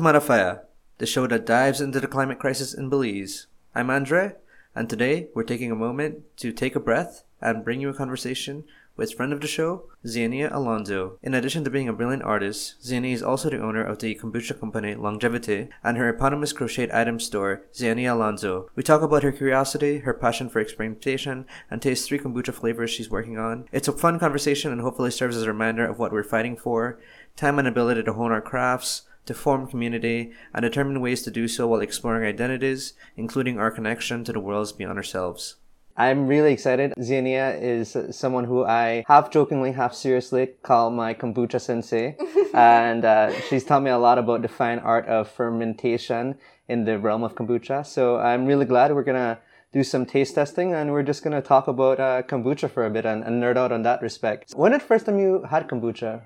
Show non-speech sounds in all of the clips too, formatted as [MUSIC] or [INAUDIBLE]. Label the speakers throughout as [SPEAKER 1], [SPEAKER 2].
[SPEAKER 1] Marafaya, the show that dives into the climate crisis in Belize. I'm Andre, and today we're taking a moment to take a breath and bring you a conversation with friend of the show, Xenia Alonso. In addition to being a brilliant artist, Xenia is also the owner of the kombucha company Longevity and her eponymous crocheted item store, Xenia Alonso. We talk about her curiosity, her passion for experimentation, and taste three kombucha flavors she's working on. It's a fun conversation and hopefully serves as a reminder of what we're fighting for, time and ability to hone our crafts, to form community, and determine ways to do so while exploring identities, including our connection to the worlds beyond ourselves. I'm really excited. Xenia is someone who I half jokingly, half seriously call my kombucha sensei. [LAUGHS] and uh, she's taught me a lot about the fine art of fermentation in the realm of kombucha. So I'm really glad we're going to do some taste testing and we're just going to talk about uh, kombucha for a bit and, and nerd out on that respect. When did the first time you had kombucha?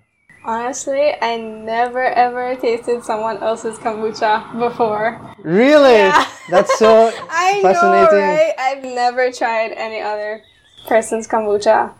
[SPEAKER 2] Honestly, I never ever tasted someone else's kombucha before.
[SPEAKER 1] Really? Yeah. That's so [LAUGHS] I fascinating.
[SPEAKER 2] Know, right? I've never tried any other person's kombucha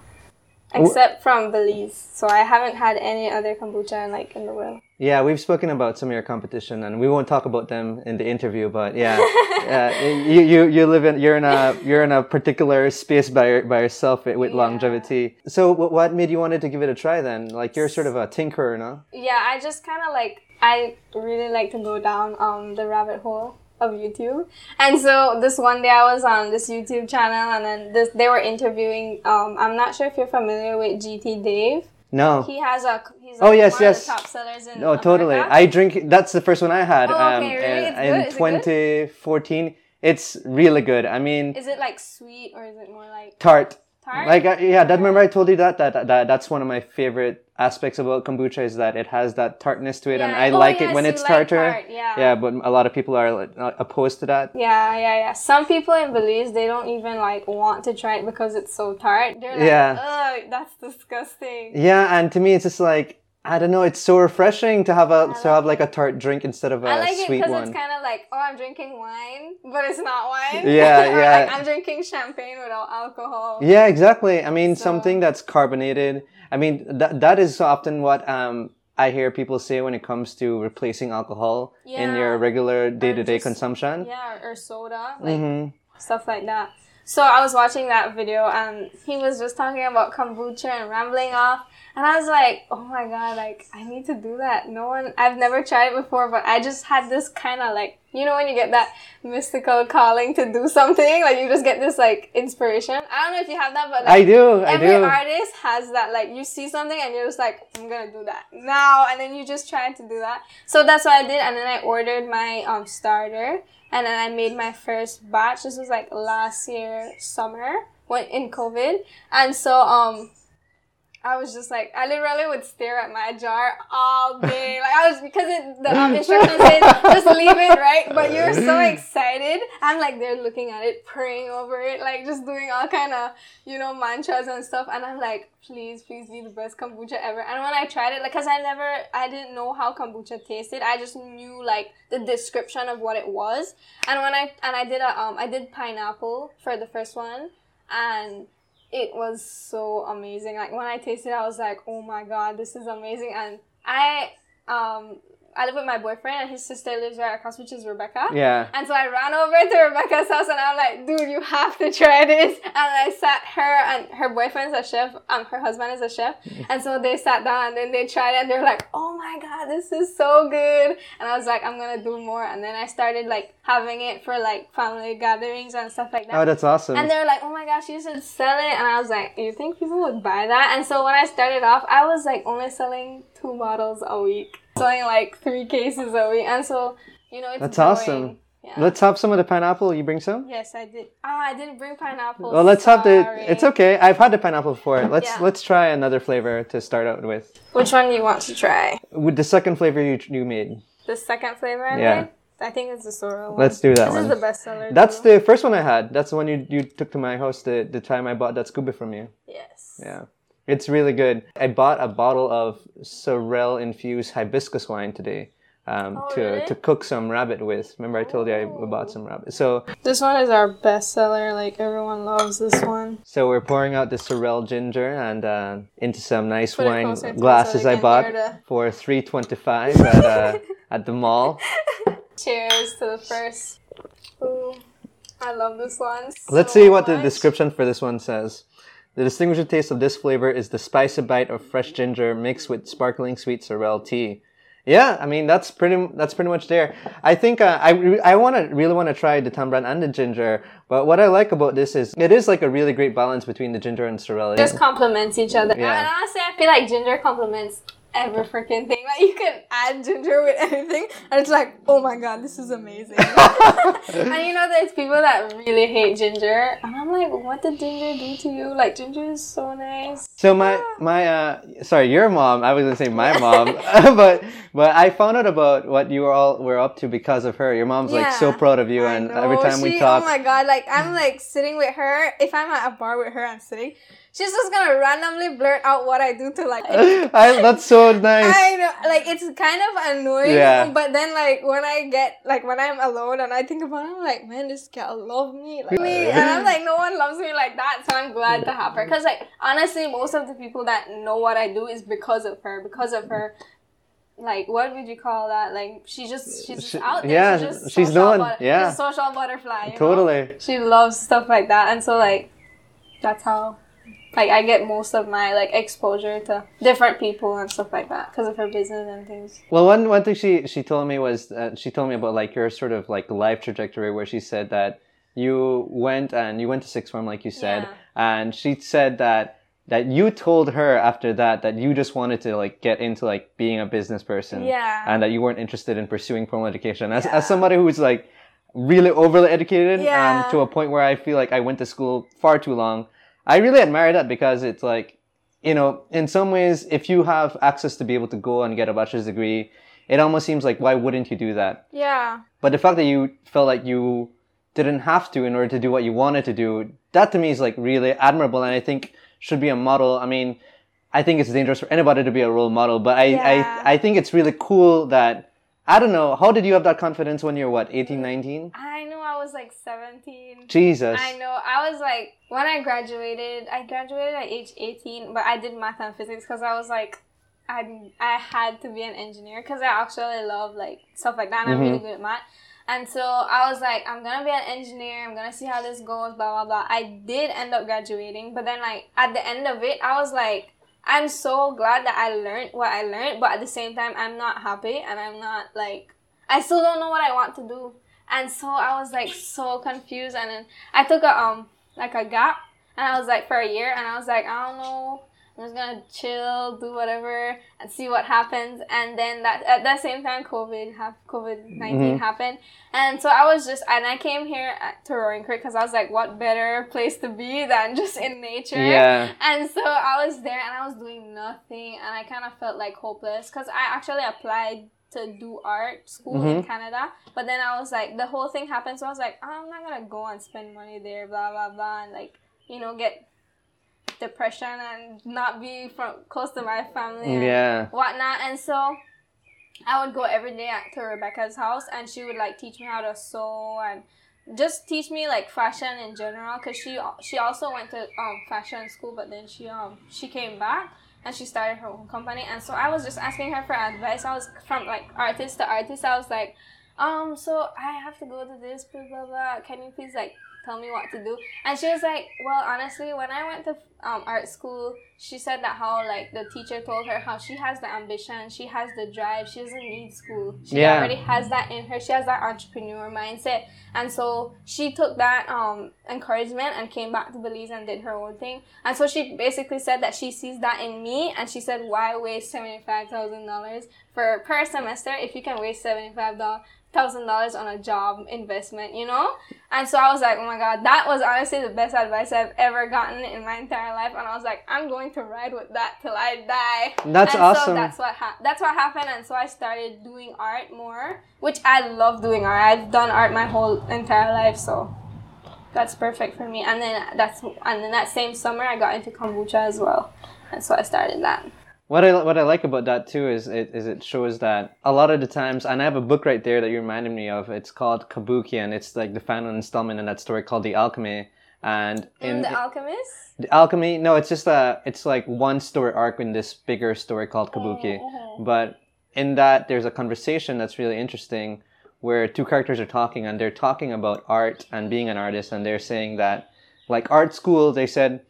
[SPEAKER 2] except from Belize. So I haven't had any other kombucha in, like in the world.
[SPEAKER 1] Yeah, we've spoken about some of your competition, and we won't talk about them in the interview. But yeah, [LAUGHS] uh, you, you you live in you're in a you're in a particular space by by yourself with yeah. longevity. So what made you wanted to give it a try then? Like you're sort of a tinkerer, no?
[SPEAKER 2] Yeah, I just kind of like I really like to go down um the rabbit hole of YouTube. And so this one day I was on this YouTube channel and then this they were interviewing um I'm not sure if you're familiar with GT Dave.
[SPEAKER 1] No.
[SPEAKER 2] He has a he's
[SPEAKER 1] oh yes yes
[SPEAKER 2] top sellers in
[SPEAKER 1] no America. totally I drink that's the first one I had
[SPEAKER 2] oh, okay, um, really?
[SPEAKER 1] in 2014 it it's really good I mean
[SPEAKER 2] is it like sweet or is it more like
[SPEAKER 1] tart Tart? Like yeah, that remember I told you that, that that that's one of my favorite aspects about kombucha is that it has that tartness to it, yeah. and I
[SPEAKER 2] oh,
[SPEAKER 1] like
[SPEAKER 2] yes,
[SPEAKER 1] it when it's
[SPEAKER 2] like
[SPEAKER 1] tartar.
[SPEAKER 2] Tart, yeah.
[SPEAKER 1] yeah, but a lot of people are opposed to that.
[SPEAKER 2] Yeah, yeah, yeah. Some people in Belize they don't even like want to try it because it's so tart. They're like, yeah, ugh, that's disgusting.
[SPEAKER 1] Yeah, and to me it's just like I don't know. It's so refreshing to have a like to have like a tart drink instead of a
[SPEAKER 2] I like
[SPEAKER 1] sweet
[SPEAKER 2] it
[SPEAKER 1] one.
[SPEAKER 2] it's kind of like oh, I'm drinking wine, but it's not wine.
[SPEAKER 1] Yeah, [LAUGHS] yeah.
[SPEAKER 2] Like, I'm drinking champagne without alcohol.
[SPEAKER 1] Yeah, exactly. I mean, so. something that's carbonated. I mean, that that is often what um I hear people say when it comes to replacing alcohol yeah. in your regular day to day consumption.
[SPEAKER 2] Yeah, or soda, like mm-hmm. stuff like that. So I was watching that video and he was just talking about kombucha and rambling off. And I was like, oh my god, like, I need to do that. No one, I've never tried it before, but I just had this kind of like, you know, when you get that mystical calling to do something, like, you just get this like inspiration. I don't know if you have that, but like,
[SPEAKER 1] I do, I
[SPEAKER 2] every
[SPEAKER 1] do.
[SPEAKER 2] artist has that, like, you see something and you're just like, I'm gonna do that now. And then you just try to do that. So that's what I did. And then I ordered my um, starter and then I made my first batch. This was like last year, summer, when in COVID. And so, um, I was just like, I literally would stare at my jar all day. Like I was because it, the um, instructions said just leave it right, but you're so [LAUGHS] excited. I'm like they're looking at it, praying over it, like just doing all kind of you know mantras and stuff. And I'm like, please, please be the best kombucha ever. And when I tried it, like, cause I never, I didn't know how kombucha tasted. I just knew like the description of what it was. And when I and I did a um, I did pineapple for the first one, and it was so amazing. Like when I tasted it, I was like, oh my god, this is amazing. And I um I live with my boyfriend and his sister lives right across, which is Rebecca.
[SPEAKER 1] Yeah.
[SPEAKER 2] And so I ran over to Rebecca's house and I was like, dude, you have to try this. And I sat her and her boyfriend's a chef, um, her husband is a chef. [LAUGHS] And so they sat down and then they tried it and they're like, oh my God, this is so good. And I was like, I'm gonna do more. And then I started like having it for like family gatherings and stuff like that.
[SPEAKER 1] Oh, that's awesome.
[SPEAKER 2] And they're like, oh my gosh, you should sell it. And I was like, you think people would buy that? And so when I started off, I was like only selling two bottles a week selling like three cases a week, and so you know it's
[SPEAKER 1] that's
[SPEAKER 2] growing.
[SPEAKER 1] awesome. Yeah. Let's have some of the pineapple. You bring some?
[SPEAKER 2] Yes, I did. Ah, oh, I didn't bring pineapple.
[SPEAKER 1] Well, let's
[SPEAKER 2] Sorry.
[SPEAKER 1] have the. It's okay. I've had the pineapple before. Let's yeah. let's try another flavor to start out with.
[SPEAKER 2] Which one do you want to try?
[SPEAKER 1] With the second flavor you you made.
[SPEAKER 2] The second flavor I yeah. made. I think it's the sorrel one.
[SPEAKER 1] Let's do that
[SPEAKER 2] this
[SPEAKER 1] one.
[SPEAKER 2] This is the best seller.
[SPEAKER 1] That's too. the first one I had. That's the one you, you took to my house the, the time I bought that SCOBY from you.
[SPEAKER 2] Yes.
[SPEAKER 1] Yeah. It's really good. I bought a bottle of sorrel infused hibiscus wine today. Um,
[SPEAKER 2] oh,
[SPEAKER 1] to
[SPEAKER 2] really?
[SPEAKER 1] to cook some rabbit with. Remember, I told you I bought some rabbit. So
[SPEAKER 2] this one is our best seller. Like everyone loves this one.
[SPEAKER 1] So we're pouring out the sorrel ginger and uh, into some nice Put wine glasses so I bought for three twenty five at uh, [LAUGHS] at the mall. [LAUGHS]
[SPEAKER 2] Cheers to the first. Ooh, I love this one.
[SPEAKER 1] Let's see what the description for this one says. The distinguishing taste of this flavor is the spicy bite of fresh ginger mixed with sparkling sweet sorrel tea. Yeah, I mean that's pretty that's pretty much there. I think uh, I I want to really want to try the tamarind and the ginger, but what I like about this is it is like a really great balance between the ginger and sorrel.
[SPEAKER 2] just complements each other.
[SPEAKER 1] Yeah.
[SPEAKER 2] And honestly, I feel like ginger complements every freaking thing. Like you can add ginger with anything, and it's like, oh my god, this is amazing. [LAUGHS] and you know, there's people that really hate ginger, and I'm like, what did ginger do to you? Like ginger is so nice.
[SPEAKER 1] So my my uh sorry your mom I was gonna say my mom [LAUGHS] but but I found out about what you all were up to because of her. Your mom's like so proud of you,
[SPEAKER 2] I
[SPEAKER 1] and
[SPEAKER 2] know.
[SPEAKER 1] every time we
[SPEAKER 2] She-
[SPEAKER 1] talk,
[SPEAKER 2] Oh my god, like I'm like sitting with her. If I'm at a bar with her, I'm sitting. She's just gonna randomly blurt out what I do to like. [LAUGHS]
[SPEAKER 1] I, that's so nice.
[SPEAKER 2] I know, like it's kind of annoying,
[SPEAKER 1] Yeah.
[SPEAKER 2] but then like when I get like when I'm alone and I think about it, I'm like, man, this girl love me, like me, and I'm like, no one loves me like that, so I'm glad to have her. Cause like honestly, most of the people that know what I do is because of her, because of her. Like what would you call that? Like she just she's just
[SPEAKER 1] She-
[SPEAKER 2] out there.
[SPEAKER 1] yeah,
[SPEAKER 2] she's, just
[SPEAKER 1] she's known,
[SPEAKER 2] but-
[SPEAKER 1] yeah.
[SPEAKER 2] she's a social butterfly. you know?
[SPEAKER 1] Totally.
[SPEAKER 2] She loves stuff like that, and so like that's how like I get most of my like exposure to different people and stuff like that because of her business and things.
[SPEAKER 1] Well, one one thing she she told me was uh, she told me about like your sort of like life trajectory where she said that you went and you went to sixth form like you said,
[SPEAKER 2] Yeah.
[SPEAKER 1] and she said that that you told her after that that you just wanted to like get into like being a business person,
[SPEAKER 2] Yeah.
[SPEAKER 1] and that you weren't interested in pursuing formal education. As
[SPEAKER 2] Yeah.
[SPEAKER 1] as somebody who's like really overly educated,
[SPEAKER 2] Yeah.
[SPEAKER 1] um, to a point where I feel like I went to school far too long. I really admire that because it's like you know, in some ways, if you have access to be able to go and get a bachelor's degree, it almost seems like why wouldn't you do that?
[SPEAKER 2] Yeah.
[SPEAKER 1] But the fact that you felt like you didn't have to in order to do what you wanted to do, that to me is like really admirable and I think should be a model. I mean, I think it's dangerous for anybody to be a role model, but I,
[SPEAKER 2] Yeah.
[SPEAKER 1] I, I think it's really cool that, I don't know, how did you have that confidence when you're what, 18, 19?
[SPEAKER 2] I knew I was like 17.
[SPEAKER 1] Jesus.
[SPEAKER 2] I know. I was like, when I graduated, I graduated at age 18, but I did math and physics because I was like, I, I had to be an engineer because I actually love like stuff like that and I'm really mm-hmm. good at math. And so I was like, I'm gonna be an engineer, I'm gonna see how this goes, blah blah blah. I did end up graduating, but then like at the end of it, I was like, I'm so glad that I learned what I learned, but at the same time I'm not happy and I'm not like I still don't know what I want to do. And so I was like so confused and then I took a um like a gap and I was like for a year and I was like, I don't know. I'm just gonna chill, do whatever, and see what happens. And then that at that same time, COVID hap- COVID 19
[SPEAKER 1] Mhm.
[SPEAKER 2] happened, and so I was just and I came here at, to Roaring Creek because I was like, what better place to be than [LAUGHS] just in nature?
[SPEAKER 1] yeah.
[SPEAKER 2] And so I was there and I was doing nothing and I kind of felt like hopeless because I actually applied to do art school in
[SPEAKER 1] Mhm.
[SPEAKER 2] Canada. But then I was like, the whole thing happened. So I was like, I'm not going to go and spend money there, blah, blah, blah. And like, you know, get depression and not be from close to my family and
[SPEAKER 1] Yeah.
[SPEAKER 2] whatnot. And so I would go every day to Rebecca's house and she would like teach me how to sew and just teach me like fashion in general because she she also went to um fashion school but then she um she came back and she started her own company. And so I was just asking her for advice. I was from like artist to artist. I was like um so I have to go to this blah blah blah. Can you please like tell me what to do? And she was like well honestly when I went to um art school she said that how like the teacher told her how she has the ambition she has the drive she doesn't need school she
[SPEAKER 1] Yeah.
[SPEAKER 2] already has that in her she has that entrepreneur mindset and so she took that um, encouragement and came back to Belize and did her own thing. And so she basically said that she sees that in me and she said, why waste $75,000 for per semester if you can waste $75,000 on a job investment, you know? And so I was like, oh my God, that was honestly the best advice I've ever gotten in my entire life. And I was like, I'm going to ride with that till I die.
[SPEAKER 1] That's
[SPEAKER 2] and
[SPEAKER 1] awesome.
[SPEAKER 2] So that's what ha- that's what happened, and so I started doing art more, which I love doing art. I've done art my whole entire life, so that's perfect for me. And then that's and then that same summer I got into kombucha as well, and so I started that.
[SPEAKER 1] What I what I like about that too is it is it shows that a lot of the times, and I have a book right there that you reminded me of. It's called Kabuki, and it's like the final installment in that story called The Alchemy. And in
[SPEAKER 2] the Alchemist.
[SPEAKER 1] The Alchemy, no, it's just a it's like one story arc in this bigger story called Kabuki.
[SPEAKER 2] Oh,
[SPEAKER 1] But in that there's a conversation that's really interesting where two characters are talking and they're talking about art and being an artist and they're saying that like art school they said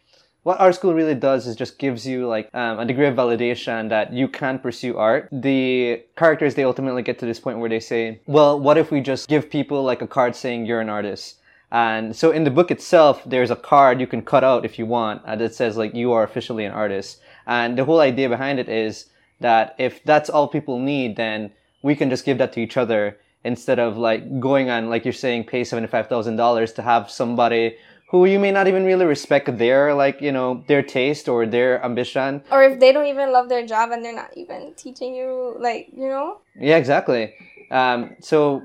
[SPEAKER 1] what art school really does is just gives you like um, a degree of validation that you can pursue art. The characters they ultimately get to this point where they say well what if we just give people like a card saying you're an artist? And so in the book itself there's a card you can cut out if you want and it says like you are officially an artist. And the whole idea behind it is that if that's all people need then we can just give that to each other instead of like going on like you're saying pay $75000 to have somebody who you may not even really respect their like you know their taste or their ambition.
[SPEAKER 2] Or if they don't even love their job and they're not even teaching you, like, you know?
[SPEAKER 1] yeah exactly. Um, so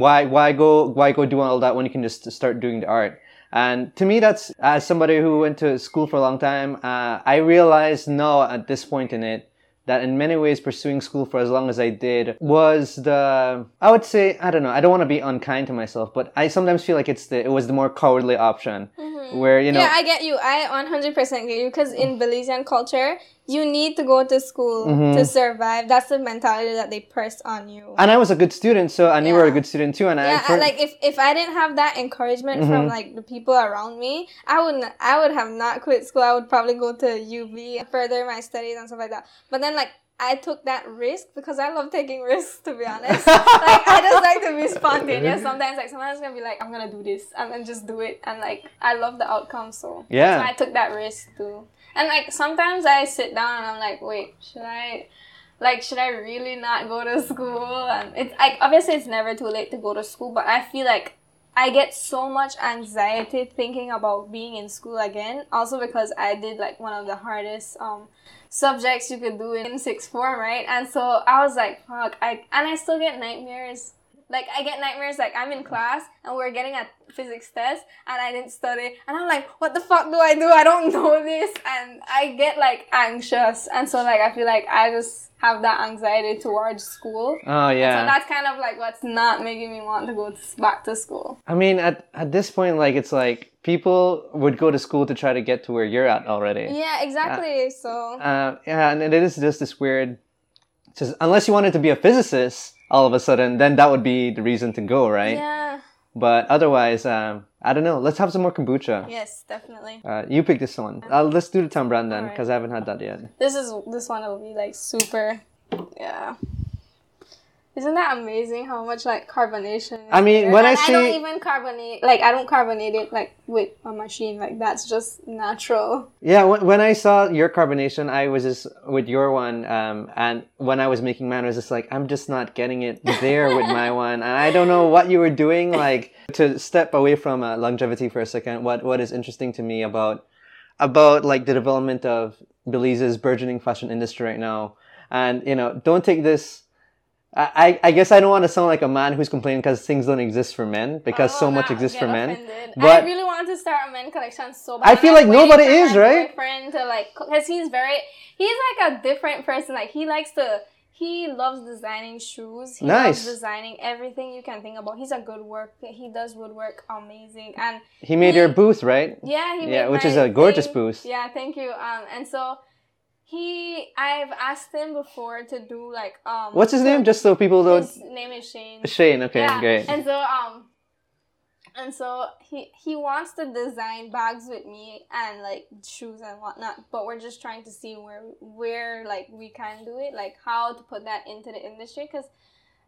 [SPEAKER 1] why why go why go do all that when you can just start doing the art? And to me that's as somebody who went to school for a long time uh, i realized no at this point in it that in many ways pursuing school for as long as I did was the I would say I don't know I don't want to be unkind to myself but I sometimes feel like it's the it was the more cowardly option mm-hmm. Where you know
[SPEAKER 2] yeah, I get you. I 100% get you because in Belizean culture, you need to go to school
[SPEAKER 1] Mm-hmm.
[SPEAKER 2] to survive. That's the mentality that they press on you.
[SPEAKER 1] and I was a good student so and you were a good student too and I
[SPEAKER 2] yeah, and like if, if I didn't have that encouragement
[SPEAKER 1] Mm-hmm.
[SPEAKER 2] from like the people around me, I would not, I would have not quit school. I would probably go to UB and further my studies and stuff like that. But then like I took that risk because I love taking risks to be [LAUGHS] honest. like I just like to be spontaneous. [LAUGHS] Sometimes like sometimes I'm gonna be like I'm gonna do this and then just do it and like I love the outcome so
[SPEAKER 1] Yeah.
[SPEAKER 2] so I took that risk too. And like sometimes I sit down and I'm like, wait, should I like should I really not go to school? And it's like obviously it's never too late to go to school, but I feel like I get so much anxiety thinking about being in school again. Also because I did like one of the hardest um subjects you could do in sixth form, right? And so I was like, fuck, I and I still get nightmares. Like I get nightmares like I'm in class and we're getting a physics test and I didn't study and I'm like, what the fuck do I do? I don't [LAUGHS] know this and I get like anxious and so like I feel like I just have that anxiety towards school.
[SPEAKER 1] oh yeah.
[SPEAKER 2] So that's kind of like what's not making me want to go back to school.
[SPEAKER 1] I mean at at this point like it's like people would go to school to try to get to where you're at already
[SPEAKER 2] Yeah, exactly. so
[SPEAKER 1] uh, yeah, and it is just this weird. Just unless you wanted to be a physicist, all of a sudden, then that would be the reason to go, right?
[SPEAKER 2] yeah,
[SPEAKER 1] But otherwise, um, I don't know. Let's have some more kombucha.
[SPEAKER 2] yes, definitely.
[SPEAKER 1] Uh, you pick this one. Uh, let's do the Tambran then, because I haven't had that yet.
[SPEAKER 2] This is this one will be like super. Yeah. Isn't that amazing how much like carbonation?
[SPEAKER 1] I mean,
[SPEAKER 2] there?
[SPEAKER 1] when I
[SPEAKER 2] And I don't even carbonate like I don't carbonate it like with a machine like that's just natural.
[SPEAKER 1] Yeah, when, when I saw your carbonation, I was just with your one, um, and when I was making mine, I was just like, I'm just not getting it there with my [LAUGHS] one, and I don't know what you were doing. Like to step away from uh, longevity for a second, what what is interesting to me about about like the development of Belize's burgeoning fashion industry right now, and you know, don't take this. I, I I guess I don't want to sound like a man who's complaining because things don't exist for men because so
[SPEAKER 2] Oh,
[SPEAKER 1] much exists for men. But-
[SPEAKER 2] I really wanted to start a men collection so bad.
[SPEAKER 1] I feel like nobody is,
[SPEAKER 2] my
[SPEAKER 1] right?
[SPEAKER 2] Boyfriend to like, cause he's very, he's like a different person. Like he likes to, he loves designing shoes. He
[SPEAKER 1] Nice.
[SPEAKER 2] loves designing everything you can think about. He's a good work. He does woodwork amazing, and
[SPEAKER 1] He made
[SPEAKER 2] He-
[SPEAKER 1] your booth, right?
[SPEAKER 2] yeah, he
[SPEAKER 1] Yeah, which is a gorgeous
[SPEAKER 2] thing.
[SPEAKER 1] booth.
[SPEAKER 2] Yeah, thank you. Um, and so he, I've asked him before to do like um.
[SPEAKER 1] What's his
[SPEAKER 2] to-
[SPEAKER 1] name? Just so people don't.
[SPEAKER 2] His name is Shane.
[SPEAKER 1] Shane. Okay,
[SPEAKER 2] yeah.
[SPEAKER 1] great.
[SPEAKER 2] And so um and so he he wants to design bags with me and like shoes and whatnot, but we're just trying to see where where like we can do it, like how to put that into the industry, because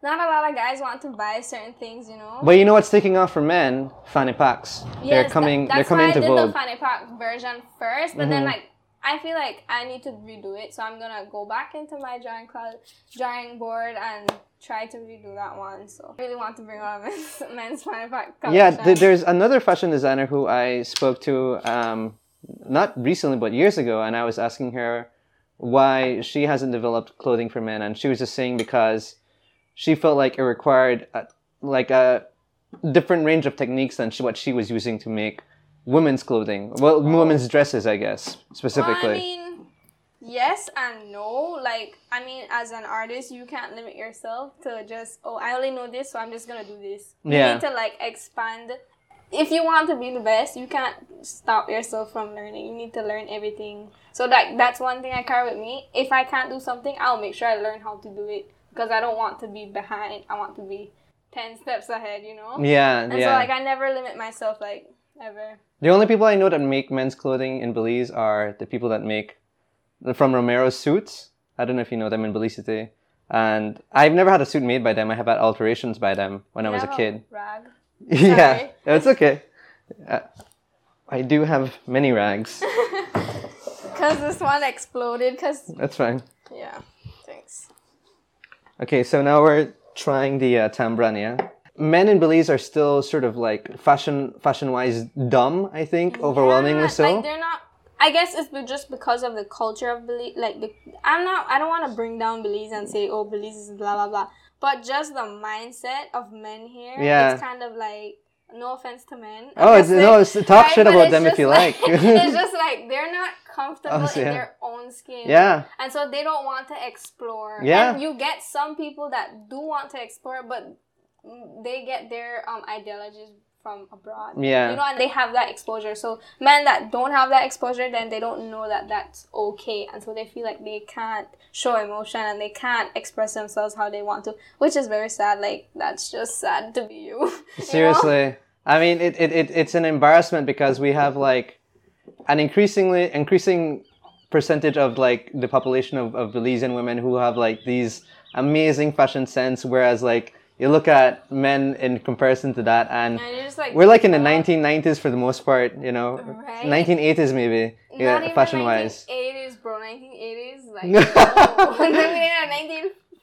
[SPEAKER 2] not a lot of guys want to buy certain things, you know.
[SPEAKER 1] But you know what's taking off for men? Fanny packs. they're
[SPEAKER 2] Yes,
[SPEAKER 1] coming.
[SPEAKER 2] tha-
[SPEAKER 1] they're
[SPEAKER 2] that's
[SPEAKER 1] coming
[SPEAKER 2] why
[SPEAKER 1] into
[SPEAKER 2] I did
[SPEAKER 1] vogue.
[SPEAKER 2] the fanny pack version first, but then
[SPEAKER 1] Mhm.
[SPEAKER 2] like I feel like I need to redo it, so I'm gonna go back into my drawing class, drawing board and try to redo that one. So I really want to bring on [LAUGHS] men's, men's fanny pack.
[SPEAKER 1] yeah, th- there's another fashion designer who I spoke to, um, not recently but years ago, and I was asking her why she hasn't developed clothing for men, and she was just saying because she felt like it required a, like a different range of techniques than she, what she was using to make women's clothing. Well, oh. women's dresses, I guess specifically.
[SPEAKER 2] I mean, yes and no. Like, I mean, as an artist, you can't limit yourself to just, oh, I only know this, so I'm just gonna do this. You need to like expand. If you want to be the best, you can't stop yourself from learning. You need to learn everything. So that that's one thing I carry with me. If I can't do something, I'll make sure I learn how to do it because I don't want to be behind. I want to be ten steps ahead. You know.
[SPEAKER 1] Yeah,
[SPEAKER 2] And
[SPEAKER 1] yeah.
[SPEAKER 2] so like I never limit myself like ever.
[SPEAKER 1] The only people I know that make men's clothing in Belize are the people that make from Romero's suits. I don't know if you know them in Belize City. And I've never had a suit made by them. I have had alterations by them when I was a kid.
[SPEAKER 2] Rag. [LAUGHS]
[SPEAKER 1] yeah, it's okay. Uh, I do have many rags. [LAUGHS]
[SPEAKER 2] Cause this one exploded. Cause
[SPEAKER 1] That's fine.
[SPEAKER 2] yeah. Thanks.
[SPEAKER 1] Okay, so now we're trying the uh, Tambrania. Men in Belize are still sort of like fashion fashion wise dumb. I think overwhelmingly
[SPEAKER 2] Yeah,
[SPEAKER 1] so.
[SPEAKER 2] Like they're not. I guess it's just because of the culture of Belize. Like the, I'm not. I don't want to bring down Belize and say, oh, Belize is blah blah blah. But just the mindset of men here.
[SPEAKER 1] Yeah.
[SPEAKER 2] It's kind of like. No offense to men.
[SPEAKER 1] Oh, it's- no, it's- talk shit about them if you like. [LAUGHS]
[SPEAKER 2] it's just [LAUGHS] like they're not comfortable
[SPEAKER 1] Oh, so
[SPEAKER 2] in
[SPEAKER 1] yeah.
[SPEAKER 2] their own skin.
[SPEAKER 1] yeah,
[SPEAKER 2] And so they don't want to explore.
[SPEAKER 1] Yeah.
[SPEAKER 2] And you get some people that do want to explore, but they get their um ideologies from abroad.
[SPEAKER 1] Yeah.
[SPEAKER 2] You know, and they have that exposure. So men that don't have that exposure, then they don't know that that's okay, and so they feel like they can't show emotion and they can't express themselves how they want to, which is very sad. Like that's just sad to be you. [LAUGHS] you know?
[SPEAKER 1] seriously. I mean, it, it, it it's an embarrassment because we have like an increasingly increasing percentage of like the population of, of Belizean women who have like these amazing fashion sense, whereas like you look at men in comparison to that, and
[SPEAKER 2] And like
[SPEAKER 1] we're like in the
[SPEAKER 2] "Oh,
[SPEAKER 1] 1990s for the most part, you know,
[SPEAKER 2] Right.
[SPEAKER 1] 1980s maybe,
[SPEAKER 2] Not
[SPEAKER 1] yeah, fashion wise.
[SPEAKER 2] 1980s, bro. 1980s, [LAUGHS] like no. [LAUGHS]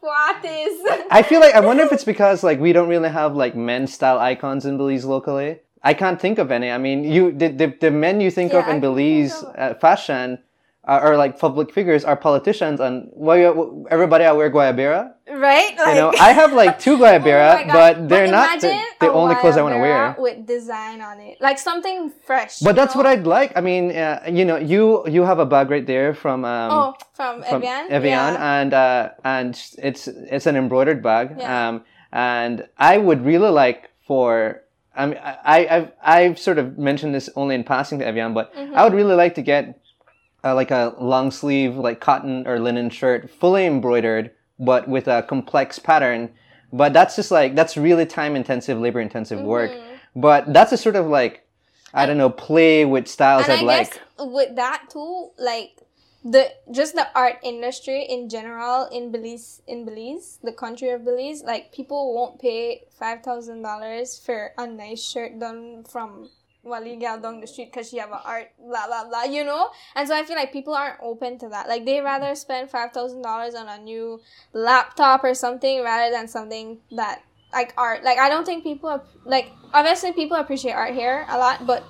[SPEAKER 2] 1940s.
[SPEAKER 1] I feel like I wonder if it's because like we don't really have like men's style icons in Belize locally. I can't think of any. I mean, you the the, the men you think
[SPEAKER 2] Yeah,
[SPEAKER 1] of in Belize
[SPEAKER 2] think
[SPEAKER 1] uh, fashion are, are like public figures, are politicians, and why everybody I wear guayabera.
[SPEAKER 2] right?
[SPEAKER 1] You know, [LAUGHS] I have like two guayabera,
[SPEAKER 2] God.
[SPEAKER 1] but they're not the, the only clothes I want to wear.
[SPEAKER 2] with design on it, like something fresh.
[SPEAKER 1] But that's
[SPEAKER 2] know?
[SPEAKER 1] what I'd like. I mean, uh, you know, you you have a bag right there from um,
[SPEAKER 2] Oh, from,
[SPEAKER 1] from
[SPEAKER 2] Evian.
[SPEAKER 1] Evian,
[SPEAKER 2] Yeah.
[SPEAKER 1] and uh, and it's it's an embroidered bag.
[SPEAKER 2] Yeah.
[SPEAKER 1] Um, and I would really like for I mean I I've I've sort of mentioned this only in passing to Evian, but
[SPEAKER 2] Mm-hmm.
[SPEAKER 1] I would really like to get uh, like a long sleeve like cotton or linen shirt, fully embroidered, but with a complex pattern. But that's just like that's really time intensive, labor intensive work.
[SPEAKER 2] Mm-hmm.
[SPEAKER 1] But that's a sort of like I don't know play with styles I'd
[SPEAKER 2] I
[SPEAKER 1] like.
[SPEAKER 2] guess with that too, like the just the art industry in general in Belize, in Belize, the country of Belize, like people won't pay five thousand dollars for a nice shirt done from Wally gal down the street because she have art blah blah blah, you know. And so I feel like people aren't open to that. Like they rather spend five thousand dollars on a new laptop or something rather than something that like art. Like I don't think people like obviously people appreciate art here a lot, but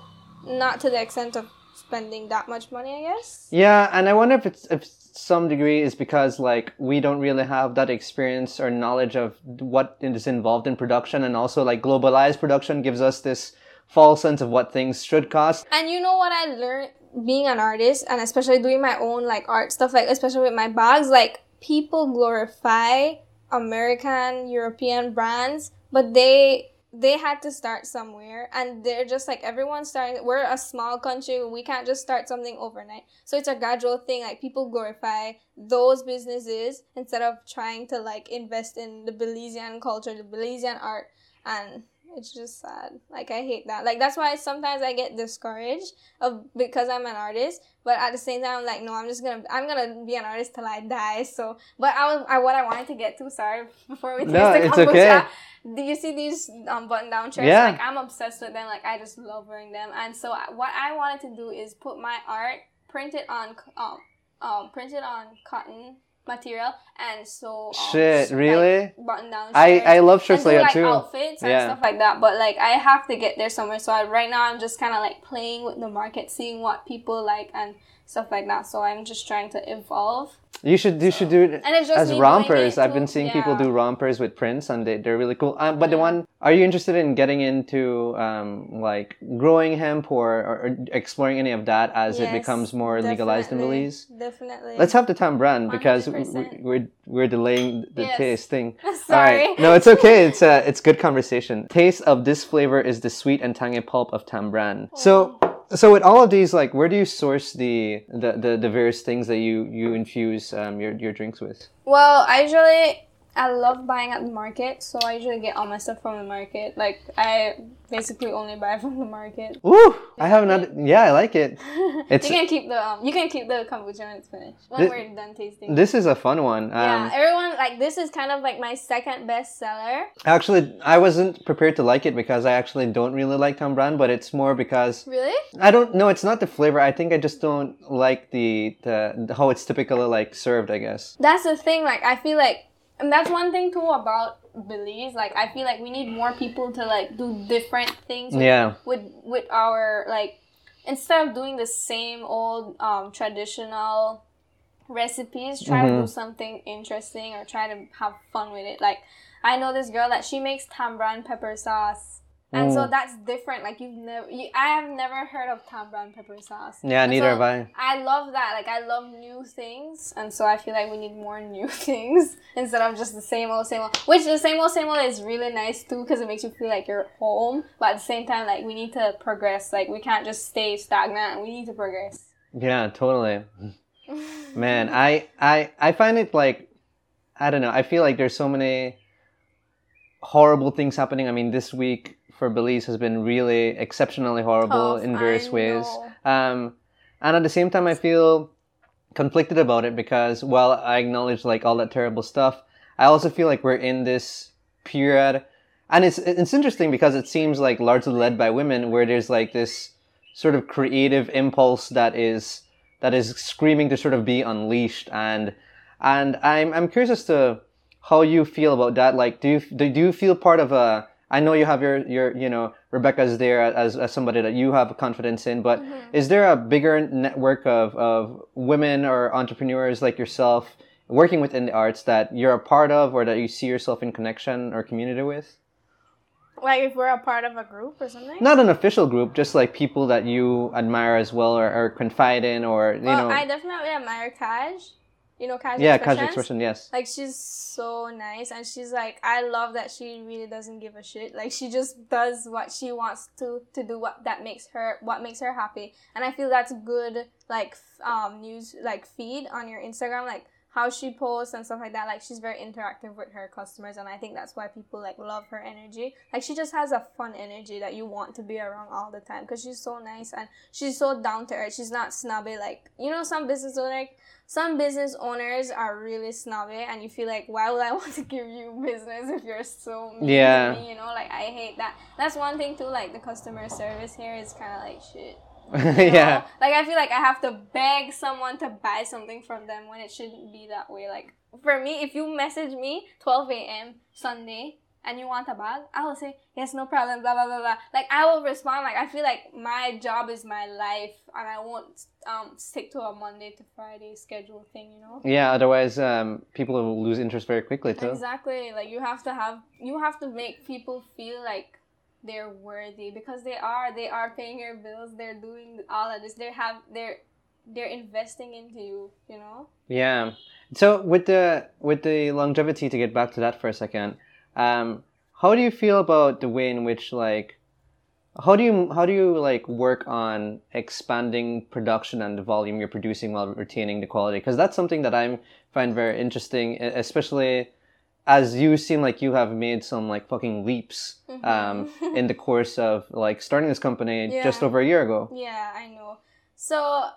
[SPEAKER 2] not to the extent of spending that much money, I guess.
[SPEAKER 1] Yeah, and I wonder if it's if some degree is because like we don't really have that experience or knowledge of what is involved in production, and also like globalized production gives us this false sense of what things should cost.
[SPEAKER 2] And you know what I learned being an artist and especially doing my own like art stuff, like especially with my bags, like people glorify American, European brands, but they they had to start somewhere and they're just like everyone's starting we're a small country we can't just start something overnight so it's a gradual thing like people glorify those businesses instead of trying to like invest in the belizean culture the belizean art and it's just sad like i hate that like that's why sometimes i get discouraged of because i'm an artist but at the same time i'm like no i'm just gonna i'm gonna be an artist till i die so but i was I, what i wanted to get to sorry [LAUGHS] before we taste
[SPEAKER 1] No,
[SPEAKER 2] the
[SPEAKER 1] it's
[SPEAKER 2] kombucha,
[SPEAKER 1] okay.
[SPEAKER 2] do you see these um, button down shirts?
[SPEAKER 1] Yeah.
[SPEAKER 2] Like I'm obsessed with them. Like I just love wearing them. And so I, what I wanted to do is put my art, print it on um um print it on cotton material, and so um,
[SPEAKER 1] Shit,
[SPEAKER 2] sh-
[SPEAKER 1] really?
[SPEAKER 2] like, button down.
[SPEAKER 1] I I love shirts like
[SPEAKER 2] like
[SPEAKER 1] that too.
[SPEAKER 2] outfits and
[SPEAKER 1] Yeah.
[SPEAKER 2] stuff like that. But like I have to get there somewhere. So I, right now I'm just kind of like playing with the market, seeing what people like and stuff like that. So I'm just trying to evolve.
[SPEAKER 1] You should you should do it
[SPEAKER 2] And it's just
[SPEAKER 1] as rompers.
[SPEAKER 2] it
[SPEAKER 1] I've been seeing people do rompers with prints, and they they're really cool. Um, but the one, are you interested in getting into um like growing hemp or, or, or exploring any of that as it becomes more legalized in Belize?
[SPEAKER 2] Definitely.
[SPEAKER 1] Let's have the Tambran because we,
[SPEAKER 2] 100%.
[SPEAKER 1] we're we're delaying the
[SPEAKER 2] Yes.
[SPEAKER 1] taste thing.
[SPEAKER 2] Sorry. [LAUGHS]
[SPEAKER 1] All right. No, it's okay. It's uh, it's good conversation. Taste of this flavor is the sweet and tangy pulp of Tambran. So so with all of these, like, where do you source the the, the, the various things that you you infuse um, your your drinks with?
[SPEAKER 2] Well, I usually I love buying at the market, so I usually get all my stuff from the market. Like I basically only buy [LAUGHS] from the market.
[SPEAKER 1] Ooh, I have another. Yeah, I like it. [LAUGHS] It's
[SPEAKER 2] you can keep the um, you can keep the kombucha when it's finished. When
[SPEAKER 1] Thi-
[SPEAKER 2] we're done tasting.
[SPEAKER 1] this is a fun one. Um,
[SPEAKER 2] yeah, everyone like this is kind of like my second best seller.
[SPEAKER 1] Actually, I wasn't prepared to like it because I actually don't really like Tambran, but it's more because
[SPEAKER 2] Really?
[SPEAKER 1] I don't know. It's not the flavor. I think I just don't like the, the how it's typically like served. I guess.
[SPEAKER 2] That's the thing. Like I feel like, and that's one thing too about Belize. Like I feel like we need more people to like do different things. with-
[SPEAKER 1] Yeah.
[SPEAKER 2] With with our like, instead of doing the same old um, traditional recipes, try to
[SPEAKER 1] Mm-hmm.
[SPEAKER 2] do something interesting or try to have fun with it. Like I know this girl that she makes tambran pepper sauce. And so
[SPEAKER 1] Mm.
[SPEAKER 2] that's different. Like you've never, you, I have never heard of tambran pepper sauce.
[SPEAKER 1] Yeah,
[SPEAKER 2] And
[SPEAKER 1] neither
[SPEAKER 2] so
[SPEAKER 1] have I.
[SPEAKER 2] I love that. Like I love new things, and so I feel like we need more new [LAUGHS] things instead of just the same old, same old. Which the same old, same old is really nice too because it makes you feel like you're home. But at the same time, like we need to progress. Like we can't just stay stagnant. We need to progress.
[SPEAKER 1] Yeah, totally. [LAUGHS] Man, I I I find it like I don't know. I feel like there's so many horrible things happening. I mean, this week for Belize has been really exceptionally horrible
[SPEAKER 2] Tough,
[SPEAKER 1] in various ways. Um, and at the same time, I feel conflicted about it because while I acknowledge like all that terrible stuff, I also feel like we're in this period, and it's it's interesting because it seems like largely led by women, where there's like this sort of creative impulse that is that is screaming to sort of be unleashed, and and I'm I'm curious as to how you feel about that. Like, do you do, do you feel part of a I know you have your, your, you know, Rebecca's there as, as somebody that you have confidence in, but mm-hmm. is there a bigger network of, of women or entrepreneurs like yourself working within the arts that you're a part of or that you see yourself in connection or community with?
[SPEAKER 2] Like if we're a part of a group or something.
[SPEAKER 1] Not an official group, just like people that you admire as well or, or confide in or, you
[SPEAKER 2] well,
[SPEAKER 1] know.
[SPEAKER 2] I definitely admire Kaj. You know Kaj.
[SPEAKER 1] yeah,
[SPEAKER 2] Expressions?
[SPEAKER 1] casual expression, yes.
[SPEAKER 2] Like she's so nice and she's like I love that she really doesn't give a shit. Like she just does what she wants to to do what that makes her what makes her happy. And I feel that's good like um news like feed on your Instagram like how she posts and stuff like that. Like she's very interactive with her customers and I think that's why people like love her energy. Like she just has a fun energy that you want to be around all the time because she's so nice and she's so down to earth. She's not snobby like you know some business owner some business owners are really snobby and you feel like why would i [LAUGHS] want to give you business if you're so mean
[SPEAKER 1] Yeah.
[SPEAKER 2] to me, you know like i hate that that's one thing too like the customer service here is kind of like shit [LAUGHS]
[SPEAKER 1] yeah.
[SPEAKER 2] know? like i feel like i have to beg someone to buy something from them when it shouldn't be that way like for me if you message me 12 a.m sunday and you want a bag, I will say, yes, no problem, blah, blah, blah, blah. Like, I will respond. Like, I feel like my job is my life, and I won't um, stick to a Monday to Friday schedule thing, you know?
[SPEAKER 1] Yeah, otherwise um, people will lose interest very quickly too.
[SPEAKER 2] Exactly. Like, you have to have, you have to make people feel like they're worthy because they are. They are paying your bills. They're doing all of this. They have, they're, they're investing into you, you know?
[SPEAKER 1] Yeah. So with the with the longevity to get back to that for a second, um, how do you feel about the way in which like how do you how do you like work on expanding production and the volume you're producing while retaining the quality? Because that's something that I find very interesting, especially as you seem like you have made some like fucking leaps um, [LAUGHS] in the course of like starting this company just over a year ago.
[SPEAKER 2] Yeah, I know. So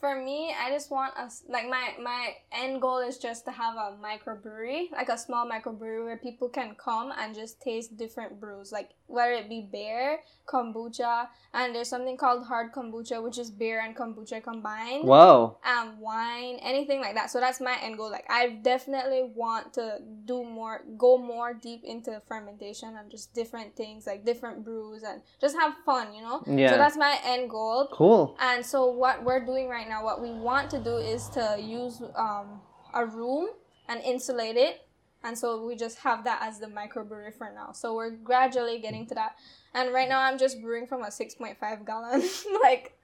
[SPEAKER 2] for me, I just want us like my my end goal is just to have a microbrewery, like a small microbrewery where people can come and just taste different brews, like whether it be beer, kombucha, and there's something called hard kombucha, which is beer and kombucha combined
[SPEAKER 1] Wow.
[SPEAKER 2] um, wine, anything like that. So that's my end goal. Like I definitely want to do more, go more deep into fermentation and just different things, like different brews, and just have fun, you know.
[SPEAKER 1] Yeah.
[SPEAKER 2] So that's my end goal.
[SPEAKER 1] Cool.
[SPEAKER 2] And so what we're doing right now, what we want to do is to use um, a room and insulate it. And so we just have that as the microbrewery for now. So we're gradually getting to that. And right now I'm just brewing from a 6.5 gallon. [LAUGHS] like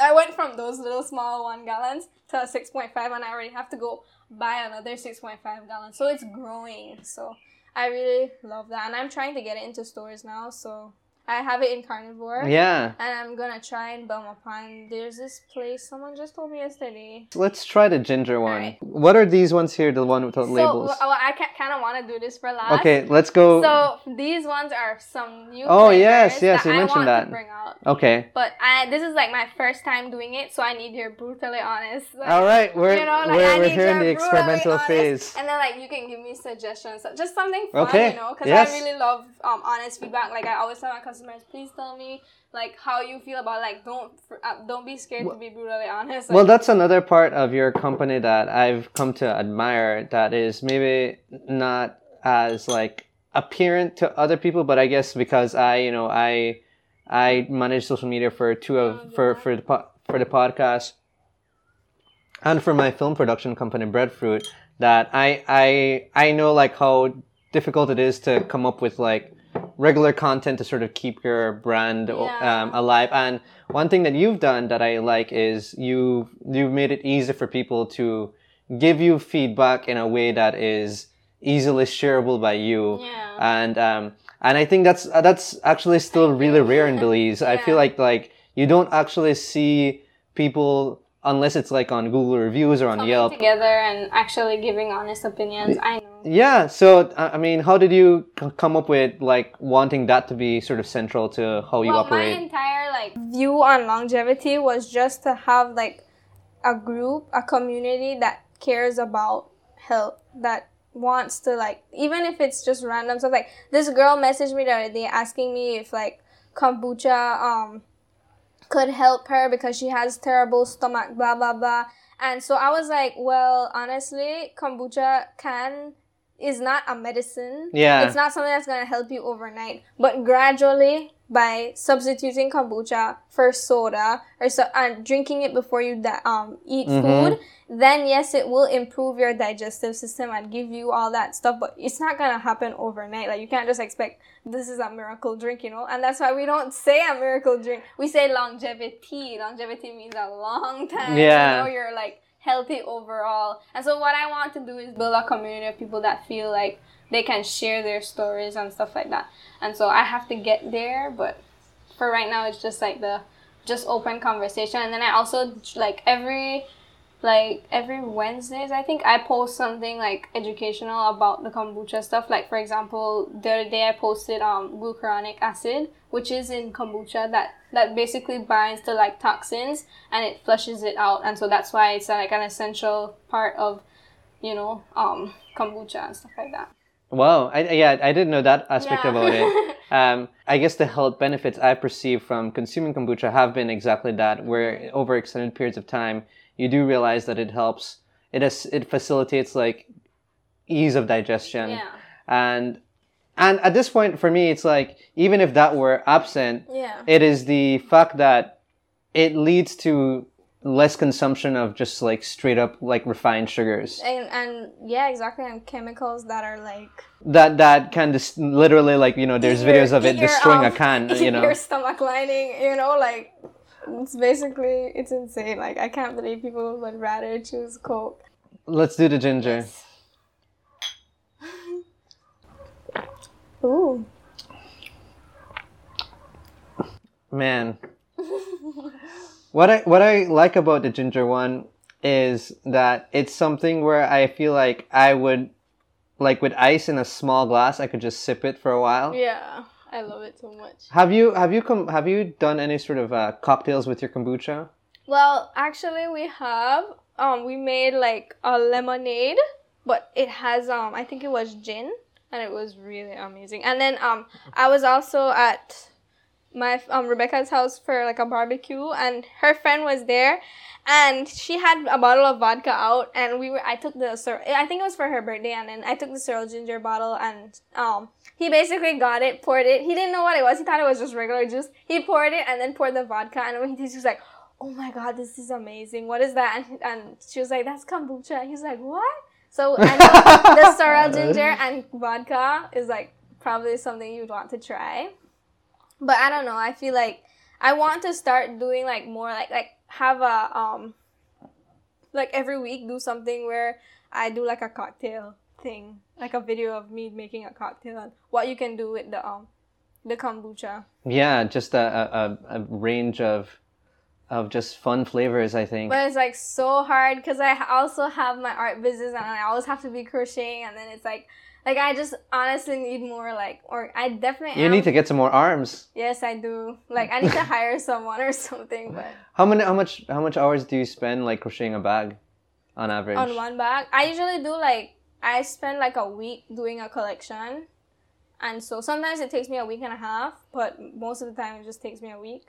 [SPEAKER 2] I went from those little small one gallons to a 6.5 and I already have to go buy another 6.5 gallon. So it's growing. So I really love that. And I'm trying to get it into stores now. So I have it in carnivore.
[SPEAKER 1] Yeah.
[SPEAKER 2] And I'm gonna try in Belmopan. There's this place someone just told me yesterday.
[SPEAKER 1] Let's try the ginger one.
[SPEAKER 2] Alright.
[SPEAKER 1] What are these ones here? The one without
[SPEAKER 2] So
[SPEAKER 1] labels.
[SPEAKER 2] well, I kind of want to do this for last.
[SPEAKER 1] Okay, let's go.
[SPEAKER 2] So these ones are some new.
[SPEAKER 1] Oh, yes, yes,
[SPEAKER 2] that
[SPEAKER 1] you
[SPEAKER 2] I
[SPEAKER 1] mentioned
[SPEAKER 2] want
[SPEAKER 1] that.
[SPEAKER 2] To bring out.
[SPEAKER 1] okay.
[SPEAKER 2] But I, this is like my first time doing it, so I need your brutally honest. Like,
[SPEAKER 1] All right, we're
[SPEAKER 2] you know, like,
[SPEAKER 1] we're, we're here in the experimental
[SPEAKER 2] honest,
[SPEAKER 1] phase.
[SPEAKER 2] And then like you can give me suggestions, just something fun,
[SPEAKER 1] Okay,
[SPEAKER 2] you know, because
[SPEAKER 1] yes.
[SPEAKER 2] I really love um honest feedback. Like I always tell my customers, please tell me like how you feel about like don't uh, don't be scared to be brutally honest.
[SPEAKER 1] Well, that's another part of your company that I've come to admire. That is maybe not as like apparent to other people, but I guess because I, you know, I I manage social media for two of for for the po- for the podcast and for my film production company Breadfruit. That I I I know like how difficult it is to come up with like regular content to sort of keep your brand
[SPEAKER 2] Yeah.
[SPEAKER 1] um, alive. And one thing that you've done that I like is you you've made it easy for people to give you feedback in a way that is easily shareable by you.
[SPEAKER 2] Yeah.
[SPEAKER 1] And um and I think that's uh, that's actually still really rare in Belize. I feel [LAUGHS] like like you don't actually see people unless it's like on Google reviews or on
[SPEAKER 2] coming
[SPEAKER 1] Yelp.
[SPEAKER 2] together and actually giving honest opinions. I know.
[SPEAKER 1] Yeah. So I mean, how did you c- come up with like wanting that to be sort of central to how you
[SPEAKER 2] well,
[SPEAKER 1] operate?
[SPEAKER 2] my entire like view on longevity was just to have like a group, a community that cares about health, that wants to like even if it's just random stuff. Like this girl messaged me the other day asking me if like kombucha um could help her because she has terrible stomach, blah blah blah. And so I was like, well, honestly, kombucha can is not a medicine.
[SPEAKER 1] Yeah.
[SPEAKER 2] It's not something that's gonna help you overnight. But gradually, by substituting kombucha for soda or so and drinking it before you di- um eat
[SPEAKER 1] Mhm.
[SPEAKER 2] food, then yes, it will improve your digestive system and give you all that stuff. But it's not gonna happen overnight. Like you can't just expect this is a miracle drink, you know. And that's why we don't [LAUGHS] say a miracle drink. We say longevity. Longevity means a long time.
[SPEAKER 1] Yeah.
[SPEAKER 2] You know, you're like healthy overall. And so what I want to do is build a community of people that feel like they can share their stories and stuff like that. And so I have to get there, but for right now it's just like the just open conversation and then I also like every like every Wednesdays I think I post something like educational about the kombucha stuff. Like for example, the other day I posted um glucuronic acid, which is in kombucha that that basically binds to like toxins and it flushes it out, and so that's why it's like an essential part of you know um kombucha and stuff like that.
[SPEAKER 1] Wow. I, yeah, I didn't know that aspect
[SPEAKER 2] Yeah.
[SPEAKER 1] about it. [LAUGHS] Um, I guess the health benefits I perceive from consuming kombucha have been exactly that, where over extended periods of time, you do realize that it helps. It is, it facilitates like ease of digestion,
[SPEAKER 2] yeah.
[SPEAKER 1] and and at this point for me, it's like even if that were absent,
[SPEAKER 2] Yeah.
[SPEAKER 1] it is the fact that it leads to less consumption of just like straight up like refined sugars
[SPEAKER 2] And and yeah, exactly. And chemicals that are like
[SPEAKER 1] that that can just literally like you know there's
[SPEAKER 2] your-
[SPEAKER 1] videos of it destroying a
[SPEAKER 2] um,
[SPEAKER 1] can [LAUGHS] you know
[SPEAKER 2] your stomach lining. You know, like it's basically it's insane. Like I can't believe people would rather choose Coke.
[SPEAKER 1] let's do the ginger [LAUGHS]
[SPEAKER 2] Ooh.
[SPEAKER 1] man [LAUGHS] what i what i like about the ginger one is that it's something where i feel like i would like with ice in a small glass i could just sip it for a while
[SPEAKER 2] Yeah, I love it so much.
[SPEAKER 1] have you have you come have you done any sort of uh, cocktails with your kombucha
[SPEAKER 2] Well, actually, we have um we made like a lemonade, but it has um I think it was gin, and it was really amazing. And then um I was also at my um Rebecca's house for like a barbecue, and her friend was there, and she had a bottle of vodka out, and we were I took the I think it was for her birthday, and then I took the sorrel ginger bottle, and um he basically got it, poured it. He didn't know what it was. He thought it was just regular juice. He poured it and then poured the vodka, and when he was like oh my god, this is amazing. What is that? And, and she was like, that's kombucha. He's like, what? So know the sorrel [LAUGHS] ginger and vodka is like probably something you'd want to try. But I don't know. I feel like I want to start doing like more like like have a um like every week do something where I do like a cocktail thing, like a video of me making a cocktail and what you can do with the um the kombucha.
[SPEAKER 1] Yeah, just a, a, a- range of of just fun flavors. I think.
[SPEAKER 2] But it's like so hard because I also have my art business and I always have to be crocheting, and then it's like, like I just honestly need more like, or I definitely
[SPEAKER 1] you
[SPEAKER 2] am-
[SPEAKER 1] need to get some more arms.
[SPEAKER 2] Yes, I do. Like I need to hire [LAUGHS] someone or something, but
[SPEAKER 1] How many? How much? How much hours do you spend like crocheting a bag, on average?
[SPEAKER 2] on one bag, I usually do like I spend like a week doing a collection, and so sometimes it takes me a week and a half, but most of the time it just takes me a week.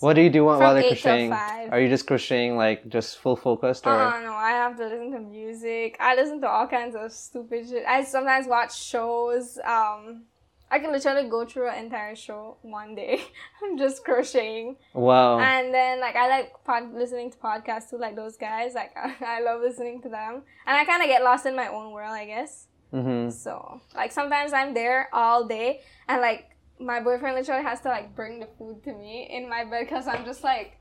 [SPEAKER 1] What do you do while, you're crocheting? Are you just crocheting like just full focused or?
[SPEAKER 2] Oh no, I have to listen to music. I listen to all kinds of stupid shit. I sometimes watch shows. Um, I can literally go through an entire show one day. [LAUGHS] I'm just crocheting,
[SPEAKER 1] Wow.
[SPEAKER 2] and then like I like pod- listening to podcasts too, like those guys. Like [LAUGHS] I love listening to them, and I kind of get lost in my own world, I guess.
[SPEAKER 1] hmm
[SPEAKER 2] So like sometimes I'm there all day, and like my boyfriend literally has to like bring the food to me in my bed because I'm just like,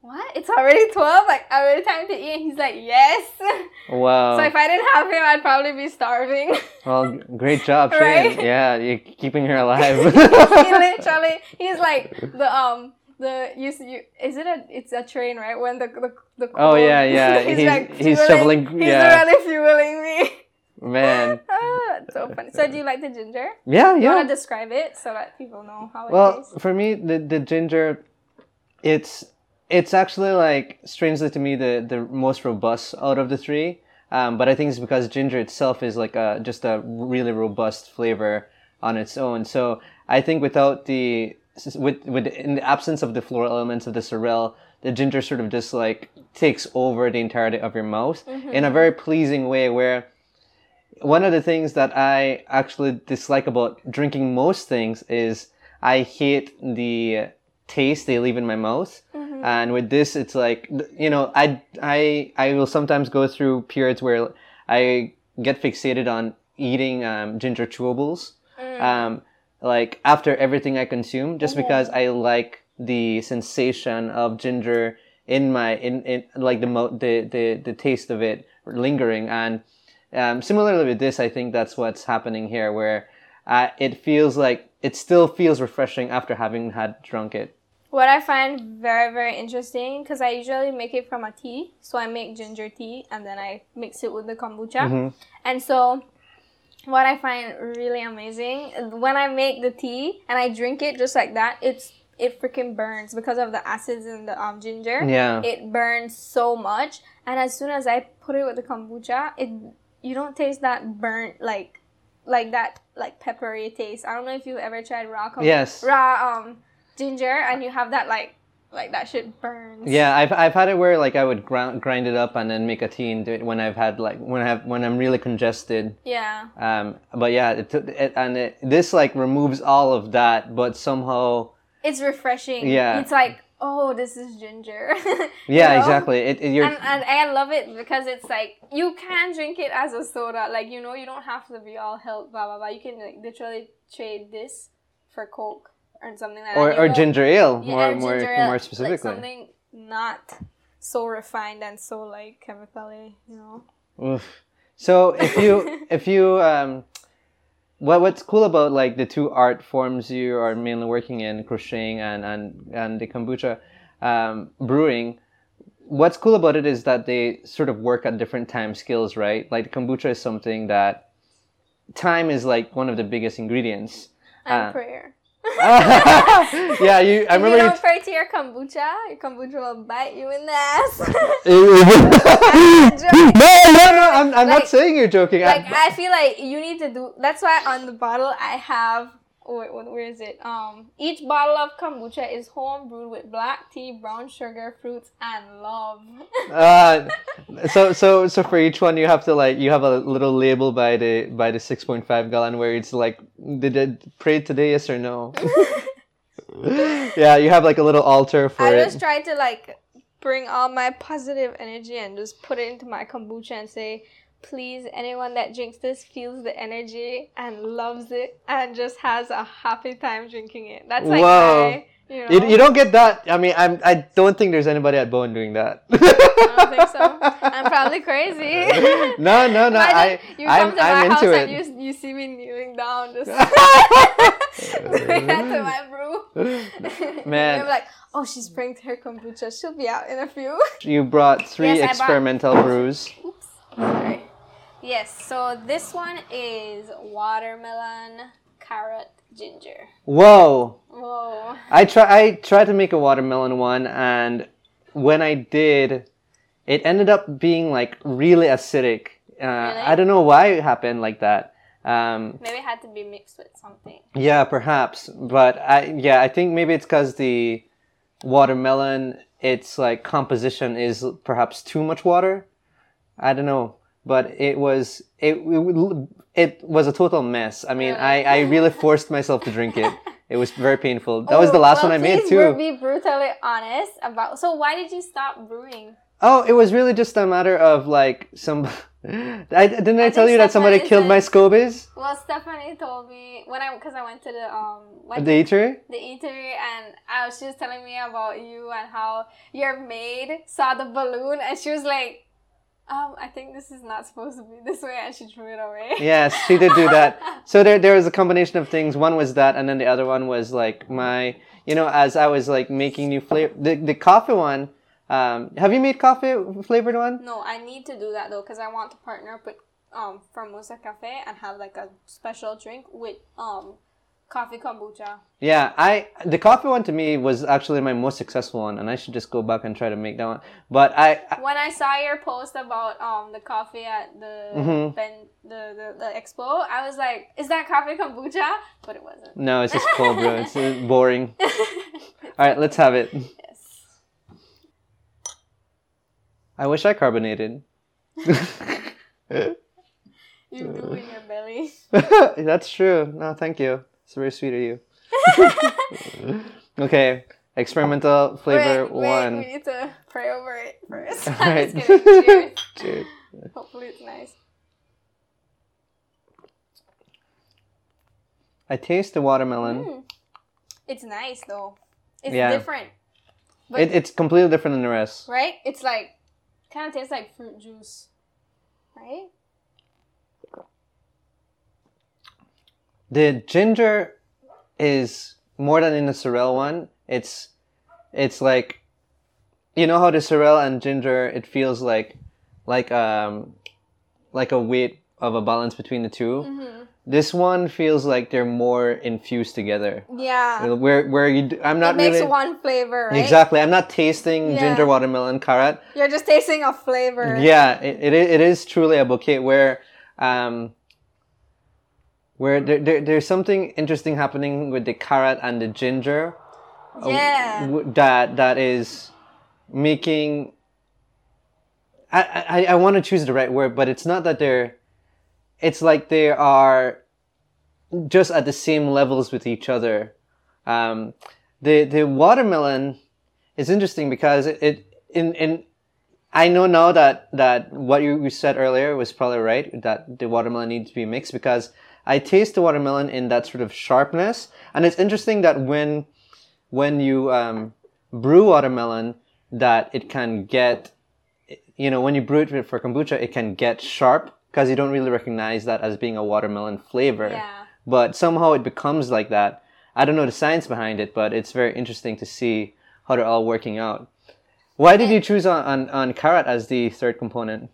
[SPEAKER 2] what? It's already twelve. Like already time to eat, and he's like, yes. [LAUGHS]
[SPEAKER 1] Wow.
[SPEAKER 2] So if I didn't have him, I'd probably be starving. [LAUGHS]
[SPEAKER 1] well, great job, Shane.
[SPEAKER 2] Right?
[SPEAKER 1] Yeah, you're keeping her [LAUGHS] alive.
[SPEAKER 2] he literally, he's like the um. The you, you is it a it's a train right when the the, the
[SPEAKER 1] Oh, yeah, yeah. He's- like,
[SPEAKER 2] he's
[SPEAKER 1] shoveling-
[SPEAKER 2] he's
[SPEAKER 1] yeah.
[SPEAKER 2] really fueling me
[SPEAKER 1] Man. [LAUGHS]
[SPEAKER 2] so funny so do you like the ginger
[SPEAKER 1] Yeah,
[SPEAKER 2] you
[SPEAKER 1] yeah.
[SPEAKER 2] want to describe it so that people know how it
[SPEAKER 1] Well, for me, the the ginger, it's it's actually like strangely to me the the most robust out of the three. Um, but I think it's because ginger itself is like a just a really robust flavor on its own. So I think without the with with in the absence of the floral elements of the sorrel, the ginger sort of just like takes over the entirety of your mouth in a very pleasing way where one of the things that I actually dislike about drinking most things is I hate the taste they leave in my mouth. And with this, it's like you know, I I I will sometimes go through periods where I get fixated on eating um, ginger chewables, um, like after everything I consume, just because I like the sensation of ginger in my in, in like the mo- the, the the taste of it lingering. And um, similarly with this, I think that's what's happening here, where uh, it feels like it still feels refreshing after having had drunk it.
[SPEAKER 2] What I find very, very interesting, because I usually make it from a tea. So I make ginger tea and then I mix it with the kombucha. And so what I find really amazing, when I make the tea and I drink it just like that, it's it freaking burns because of the acids in the um, ginger.
[SPEAKER 1] Yeah.
[SPEAKER 2] It burns so much. And as soon as I put it with the kombucha, it you don't taste that burnt like like that like peppery taste. I don't know if you've ever tried raw
[SPEAKER 1] Yes.
[SPEAKER 2] raw um ginger and you have that like like that shit burns.
[SPEAKER 1] Yeah, I've, I've had it where like I would grind, grind it up and then make a tea and do it when I've had like when I have when I'm really congested.
[SPEAKER 2] Yeah.
[SPEAKER 1] Um, but yeah, it, it, and it, this like removes all of that, but somehow
[SPEAKER 2] It's refreshing.
[SPEAKER 1] Yeah.
[SPEAKER 2] It's like, oh, this is ginger. [LAUGHS]
[SPEAKER 1] Yeah,
[SPEAKER 2] know?
[SPEAKER 1] exactly. It, it you're
[SPEAKER 2] And, and I love it because it's like you can drink it as a soda. Like you know, you don't have to be all health, blah blah blah. You can like literally trade this for Coke or something like that.
[SPEAKER 1] or
[SPEAKER 2] and
[SPEAKER 1] or
[SPEAKER 2] won't-
[SPEAKER 1] ginger ale
[SPEAKER 2] Yeah,
[SPEAKER 1] more more
[SPEAKER 2] ginger ale,
[SPEAKER 1] more
[SPEAKER 2] like
[SPEAKER 1] specifically.
[SPEAKER 2] something not so refined and so like chemically, you know.
[SPEAKER 1] Oof. So if you [LAUGHS] if you um what what's cool about like the two art forms you are mainly working in crocheting and and and the kombucha um, brewing what's cool about it is that they sort of work at different time scales right like the kombucha is something that time is like one of the biggest ingredients
[SPEAKER 2] And
[SPEAKER 1] Uh,
[SPEAKER 2] prayer. [LAUGHS]
[SPEAKER 1] yeah you i
[SPEAKER 2] if
[SPEAKER 1] remember
[SPEAKER 2] you
[SPEAKER 1] you
[SPEAKER 2] don't pray to your kombucha, your kombucha will bite you in the ass. [LAUGHS] [LAUGHS]
[SPEAKER 1] no no no i'm, I'm not saying you're joking I-
[SPEAKER 2] like I feel like you need to do. That's why on the bottle I have. Oh, Wait, what, where is it? Um, each bottle of kombucha is home brewed with black tea, brown sugar, fruits, and love. [LAUGHS]
[SPEAKER 1] Uh, so so so for each one you have to like you have a little label by the by the 6.5 gallon where it's like did it pray today yes or no [LAUGHS] yeah you have like a little altar for
[SPEAKER 2] I
[SPEAKER 1] it
[SPEAKER 2] just try to like bring all my positive energy and just put it into my kombucha and say, please, anyone that drinks this feels the energy and loves it and just has a happy time drinking it. That's like
[SPEAKER 1] Whoa.
[SPEAKER 2] my, you know.
[SPEAKER 1] you, you don't get that i mean I'm, i don't think there's anybody at bone doing that
[SPEAKER 2] I don't think so. I'm probably crazy. [LAUGHS]
[SPEAKER 1] no, no, no. I,
[SPEAKER 2] you come
[SPEAKER 1] I'm,
[SPEAKER 2] to my
[SPEAKER 1] I'm
[SPEAKER 2] house
[SPEAKER 1] into
[SPEAKER 2] and
[SPEAKER 1] it.
[SPEAKER 2] you, you see me kneeling down, just [LAUGHS] to my brew. [LAUGHS]
[SPEAKER 1] Man.
[SPEAKER 2] You're like, oh, she's pranked her kombucha. She'll be out in a few.
[SPEAKER 1] You brought three
[SPEAKER 2] Yes, I brought-
[SPEAKER 1] experimental brews.
[SPEAKER 2] Oops. Sorry. Yes, so this one is watermelon, carrot, ginger.
[SPEAKER 1] Whoa!
[SPEAKER 2] Whoa.
[SPEAKER 1] I try. I tried to make a watermelon one, and when I did, it ended up being like really acidic. Uh, I don't know why it happened like that. Um,
[SPEAKER 2] Maybe it had to be mixed with something.
[SPEAKER 1] yeah, perhaps, but I yeah, I think maybe it's because the watermelon, its like composition is perhaps too much water. I don't know, but it was it it, it was a total mess. I mean, I I really [LAUGHS] forced myself to drink it. It was very painful. That was the
[SPEAKER 2] Oh,
[SPEAKER 1] last
[SPEAKER 2] well,
[SPEAKER 1] one I made too.
[SPEAKER 2] Be brutally honest about. So why did you stop brewing?
[SPEAKER 1] Oh, it was really just a matter of like some. [LAUGHS] I didn't I,
[SPEAKER 2] I
[SPEAKER 1] tell you that somebody
[SPEAKER 2] Stephanie
[SPEAKER 1] killed my scobies,
[SPEAKER 2] Well, Stephanie told me when I because I went to the um what
[SPEAKER 1] the eatery.
[SPEAKER 2] the eatery and I was just telling me about you and how your maid saw the balloon and she was like, um, I think this is not supposed to be this way and she threw it away. [LAUGHS]
[SPEAKER 1] Yes, she did do [LAUGHS] that. So there, there was a combination of things. One was that, and then the other one was like my, you know, as I was like making new flavor. The the coffee one. Um, have you made coffee flavored one?
[SPEAKER 2] No, I need to do that though because I want to partner up with um Formosa Cafe and have like a special drink with um coffee kombucha.
[SPEAKER 1] Yeah, I the coffee one to me was actually my most successful one, and I should just go back and try to make that one. But I, I
[SPEAKER 2] When I saw your post about um the coffee at the
[SPEAKER 1] Mhm.
[SPEAKER 2] ben, the, the the expo, I was like, is that coffee kombucha? But it wasn't.
[SPEAKER 1] no, it's just cold brew. It's [LAUGHS] boring. All right, let's have it.
[SPEAKER 2] yes.
[SPEAKER 1] I wish I carbonated. [LAUGHS]
[SPEAKER 2] You do in your belly. [LAUGHS]
[SPEAKER 1] That's true. No, thank you. It's very sweet of you. [LAUGHS] okay, experimental flavor
[SPEAKER 2] wait, wait,
[SPEAKER 1] one.
[SPEAKER 2] we need to pray over it first. [LAUGHS] [LAUGHS]
[SPEAKER 1] Alright.
[SPEAKER 2] just. Cheers.
[SPEAKER 1] Cheers.
[SPEAKER 2] Hopefully it's nice.
[SPEAKER 1] I taste the watermelon.
[SPEAKER 2] Mm. It's nice though. It's
[SPEAKER 1] Yeah.
[SPEAKER 2] different, but
[SPEAKER 1] It, it's completely different than the rest.
[SPEAKER 2] right? It's like kind of tastes like fruit juice, right?
[SPEAKER 1] The ginger is more than in the sorrel one. It's it's like you know how the sorrel and ginger it feels like like um like a weight of a balance between the 2
[SPEAKER 2] Mm-hmm.
[SPEAKER 1] This one feels like they're more infused together.
[SPEAKER 2] Yeah.
[SPEAKER 1] Where where you I'm not
[SPEAKER 2] it makes
[SPEAKER 1] really
[SPEAKER 2] one flavor, right?
[SPEAKER 1] exactly. I'm not tasting
[SPEAKER 2] Yeah.
[SPEAKER 1] ginger watermelon carrot.
[SPEAKER 2] You're just tasting a flavor.
[SPEAKER 1] Yeah, it, it, it is truly a bouquet where um where there, there, there's something interesting happening with the carrot and the ginger uh,
[SPEAKER 2] Yeah.
[SPEAKER 1] w- that that is making I, I, I want to choose the right word, but it's not that they're it's like they are just at the same levels with each other. Um, the the watermelon is interesting because it, it in in I know now that that what you, you said earlier was probably right that the watermelon needs to be mixed because I taste the watermelon in that sort of sharpness, and it's interesting that when when you um, brew watermelon, that it can get you know when you brew it for kombucha, it can get sharp because you don't really recognize that as being a watermelon flavor
[SPEAKER 2] Yeah.
[SPEAKER 1] but somehow it becomes like that. I don't know the science behind it, but it's very interesting to see how they're all working out. Why did you choose on, on, on carrot as the third component?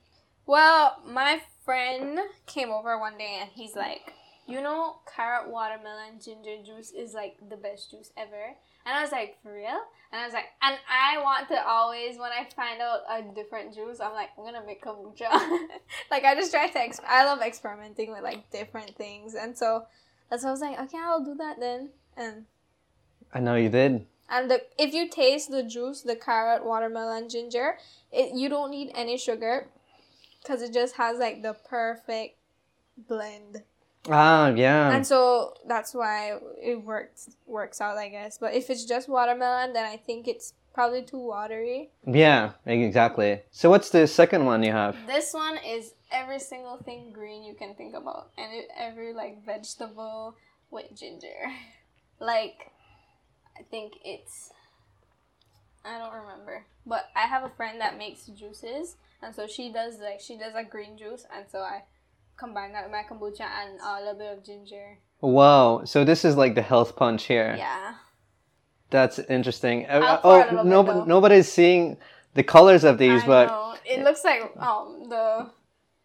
[SPEAKER 2] Well, my friend came over one day and he's like, you know, carrot, watermelon, ginger juice is like the best juice ever. And I was like, for real? And I was like, and I want to always, when I find out a different juice, I'm like, I'm gonna make kombucha. [LAUGHS] like, I just try to, ex- I love experimenting with like different things. And so that's why I was like, okay, I'll do that then. And
[SPEAKER 1] I know you did.
[SPEAKER 2] and the if you taste the juice, the carrot, watermelon, ginger, it you don't need any sugar because it just has like the perfect blend.
[SPEAKER 1] Ah, yeah.
[SPEAKER 2] And so that's why it works works out, I guess. But if it's just watermelon, then I think it's probably too watery.
[SPEAKER 1] Yeah, exactly. So what's the second one you have?
[SPEAKER 2] This one is every single thing green you can think about, and every like vegetable with ginger. [LAUGHS] like, I think it's I don't remember, but I have a friend that makes juices, and so she does like she does a green juice, and so I combine that with my kombucha and uh, a little bit of ginger.
[SPEAKER 1] Wow. So this is like the health punch here.
[SPEAKER 2] Yeah.
[SPEAKER 1] That's interesting. Uh,
[SPEAKER 2] I'll pour
[SPEAKER 1] oh,
[SPEAKER 2] bit,
[SPEAKER 1] no, nobody's seeing the colors of these,
[SPEAKER 2] I
[SPEAKER 1] but
[SPEAKER 2] know. it looks like um the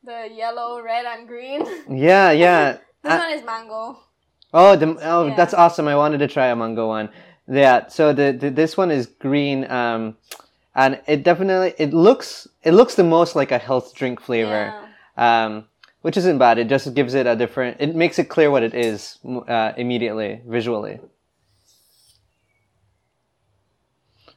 [SPEAKER 2] the yellow, red, and green. [LAUGHS] this
[SPEAKER 1] yeah, yeah. Uh,
[SPEAKER 2] one is mango.
[SPEAKER 1] Oh, the, oh,
[SPEAKER 2] Yeah.
[SPEAKER 1] that's awesome! I wanted to try a mango one. Yeah. So the, the this one is green, um, and it definitely it looks it looks the most like a health drink flavor,
[SPEAKER 2] Yeah.
[SPEAKER 1] um, which isn't bad. It just gives it a different. It makes it clear what it is uh, immediately visually.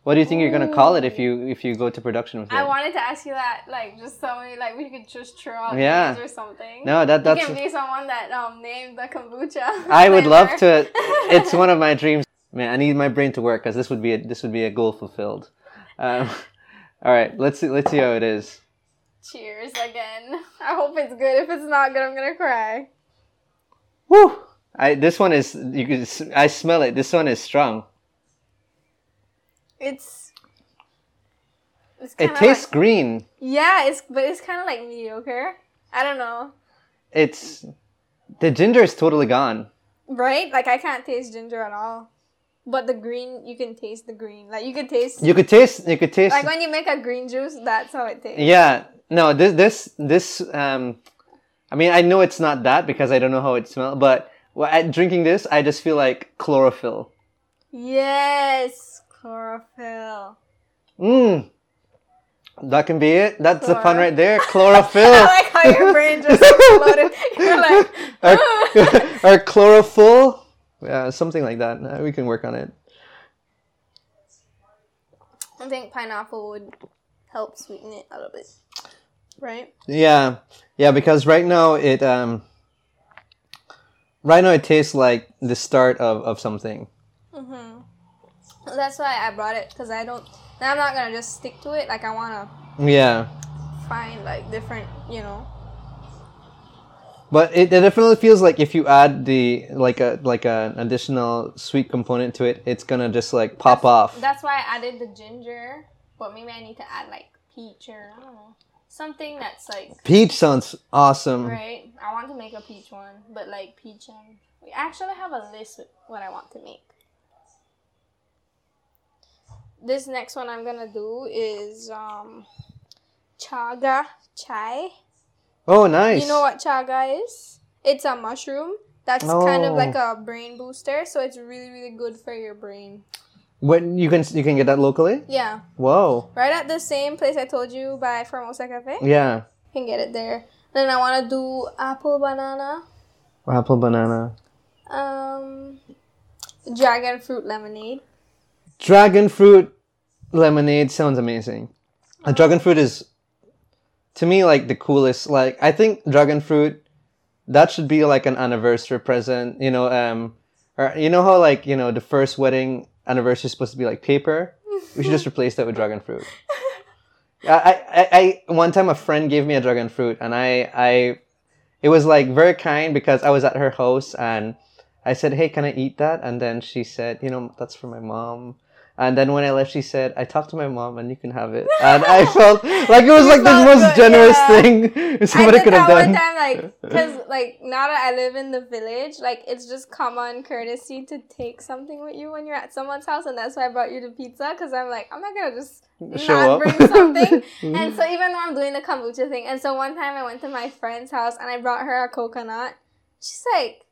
[SPEAKER 1] What do you think you're gonna call it if you if you go to production with it?
[SPEAKER 2] I wanted to ask you that, like, just tell me, like, we could just throw out
[SPEAKER 1] Yeah.
[SPEAKER 2] names or something.
[SPEAKER 1] no, that
[SPEAKER 2] you
[SPEAKER 1] that's.
[SPEAKER 2] can be someone that um named the kombucha. [LAUGHS]
[SPEAKER 1] I would love to. [LAUGHS] It's one of my dreams. Man, I need my brain to work because this would be a, this would be a goal fulfilled. Um, [LAUGHS] all right, let's see. Let's see how it is.
[SPEAKER 2] Cheers again. [LAUGHS] I hope it's good. If it's not good, I'm gonna cry.
[SPEAKER 1] Woo! I this one is you can. I smell it. This one is strong.
[SPEAKER 2] It's. It's
[SPEAKER 1] It tastes
[SPEAKER 2] like-
[SPEAKER 1] green.
[SPEAKER 2] yeah, it's but it's kind of like mediocre. I don't know,
[SPEAKER 1] It's the ginger is totally gone.
[SPEAKER 2] right? Like I can't taste ginger at all. But the green, you can taste the green. Like you could taste.
[SPEAKER 1] You could taste. You could taste.
[SPEAKER 2] like when you make a green juice, that's how it tastes.
[SPEAKER 1] yeah. No. This this this. Um. I mean, I know it's not that because I don't know how it smells, but well, at drinking this, I just feel like chlorophyll.
[SPEAKER 2] Yes, chlorophyll.
[SPEAKER 1] Mmm. That can be it. That's the fun right there. Chlorophyll. [LAUGHS]
[SPEAKER 2] I like how your brain just exploded. You're like, [LAUGHS]
[SPEAKER 1] or, or chlorophyll. Yeah, something like that. Uh, we can work on it.
[SPEAKER 2] I think pineapple would help sweeten it a little bit, right?
[SPEAKER 1] Yeah, yeah. Because right now it um. Right now it tastes like the start of, of something.
[SPEAKER 2] That's why I brought it because I don't. Now I'm not gonna just stick to it. Like I wanna
[SPEAKER 1] Yeah,
[SPEAKER 2] find like different, you know.
[SPEAKER 1] but it, it definitely feels like if you add the like a like an additional sweet component to it, it's gonna just like pop off.
[SPEAKER 2] That's why I added the ginger, but maybe I need to add like peach or I don't know something that's like
[SPEAKER 1] Peach sounds awesome.
[SPEAKER 2] right. I want to make a peach one, but like peach and we actually have a list with what I want to make. This next one I'm gonna do is um chaga chai.
[SPEAKER 1] Oh, nice.
[SPEAKER 2] You know what chaga is? It's a mushroom that's kind of
[SPEAKER 1] Oh.
[SPEAKER 2] like a brain booster, so it's really really good for your brain.
[SPEAKER 1] When you can you can get that locally?
[SPEAKER 2] Yeah,
[SPEAKER 1] Whoa.
[SPEAKER 2] right at the same place I told you by Formosa Cafe.
[SPEAKER 1] Yeah.
[SPEAKER 2] You can get it there. Then I want to do apple banana,
[SPEAKER 1] Apple banana.
[SPEAKER 2] um, dragon fruit lemonade.
[SPEAKER 1] Dragon fruit lemonade sounds amazing. A dragon fruit is to me like the coolest. Like I think dragon fruit that should be like an anniversary present. You know, um, or you know how like you know the first wedding anniversary is supposed to be like paper. We should just [LAUGHS] replace that with dragon fruit. I, I, I one time a friend gave me a dragon fruit and I I it was like very kind because I was at her house and I said, "Hey, can I eat that?" And then she said, "You know, that's for my mom." And then when I left, she said, "I talked to my mom, and you can have it." And I [LAUGHS] felt like it was like the most
[SPEAKER 2] good,
[SPEAKER 1] generous
[SPEAKER 2] yeah.
[SPEAKER 1] thing [LAUGHS] somebody could have done.
[SPEAKER 2] one time, like, [LAUGHS] because like now that I live in the village, like it's just common courtesy to take something with you when you're at someone's house, and that's why I brought you the pizza. Because I'm like, I'm not gonna just
[SPEAKER 1] Show
[SPEAKER 2] not
[SPEAKER 1] up.
[SPEAKER 2] bring something. and so even though I'm doing the kombucha thing, and so one time I went to my friend's house and I brought her a coconut. She's like,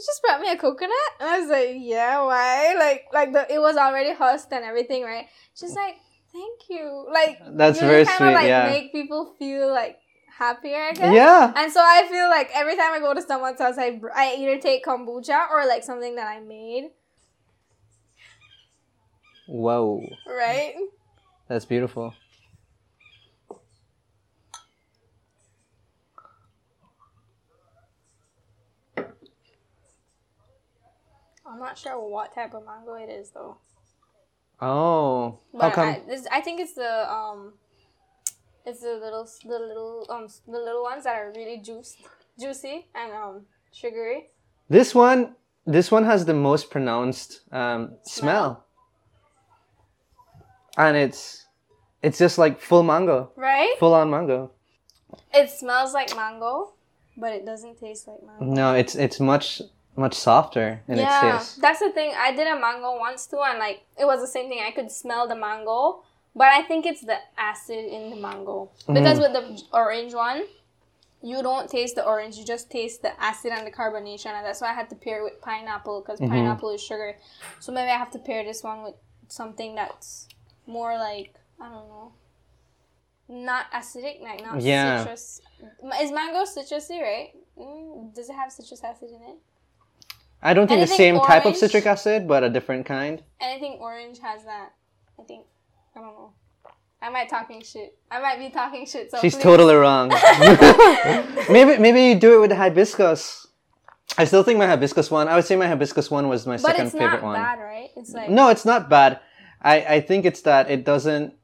[SPEAKER 2] "You just brought me a coconut?" And I was like, "Yeah, why?" Like, like the it was already husked and everything, right? She's like, "Thank you." Like,
[SPEAKER 1] That's
[SPEAKER 2] you
[SPEAKER 1] very
[SPEAKER 2] kind
[SPEAKER 1] sweet.
[SPEAKER 2] of like
[SPEAKER 1] yeah.
[SPEAKER 2] make people feel like happier, I guess.
[SPEAKER 1] Yeah.
[SPEAKER 2] And so I feel like every time I go to someone's house, I, I either take kombucha or like something that I made,
[SPEAKER 1] Whoa,
[SPEAKER 2] right?
[SPEAKER 1] that's beautiful.
[SPEAKER 2] I'm not sure what type of mango it is though.
[SPEAKER 1] Oh, how
[SPEAKER 2] But
[SPEAKER 1] come?
[SPEAKER 2] I, this, I think it's the um, it's the little the little um the little ones that are really juiced, juicy and um sugary.
[SPEAKER 1] This one, this one has the most pronounced um, smell.
[SPEAKER 2] Smell?
[SPEAKER 1] and it's it's just like full mango,
[SPEAKER 2] right?
[SPEAKER 1] full on mango.
[SPEAKER 2] It smells like mango, but it doesn't taste like mango.
[SPEAKER 1] No, it's it's much much softer in its
[SPEAKER 2] yeah,
[SPEAKER 1] taste.
[SPEAKER 2] that's the thing. I did a mango once too, and like it was the same thing. I could smell the mango, but I think it's the acid in the mango because
[SPEAKER 1] Mm.
[SPEAKER 2] with the orange one, you don't taste the orange. You just taste the acid and the carbonation, and that's why I had to pair it with pineapple because
[SPEAKER 1] Mm-hmm.
[SPEAKER 2] pineapple is sugar. So maybe I have to pair this one with something that's more like I don't know, not acidic, like not
[SPEAKER 1] Yeah.
[SPEAKER 2] citrus. Is mango citrusy, right? Mm, does it have citrus acid in it?
[SPEAKER 1] I don't think the
[SPEAKER 2] Anything
[SPEAKER 1] same type of citric acid, but a different kind.
[SPEAKER 2] anything orange has that. I think. I don't know. I might talking shit. I might be talking shit. So
[SPEAKER 1] She's
[SPEAKER 2] please-
[SPEAKER 1] totally wrong. [LAUGHS] [LAUGHS] maybe maybe you do it with the hibiscus. I still think my hibiscus one. I would say my hibiscus one was my
[SPEAKER 2] But
[SPEAKER 1] second
[SPEAKER 2] it's
[SPEAKER 1] favorite
[SPEAKER 2] not
[SPEAKER 1] one.
[SPEAKER 2] bad, right? It's like
[SPEAKER 1] No, it's not bad. I I think it's that it doesn't.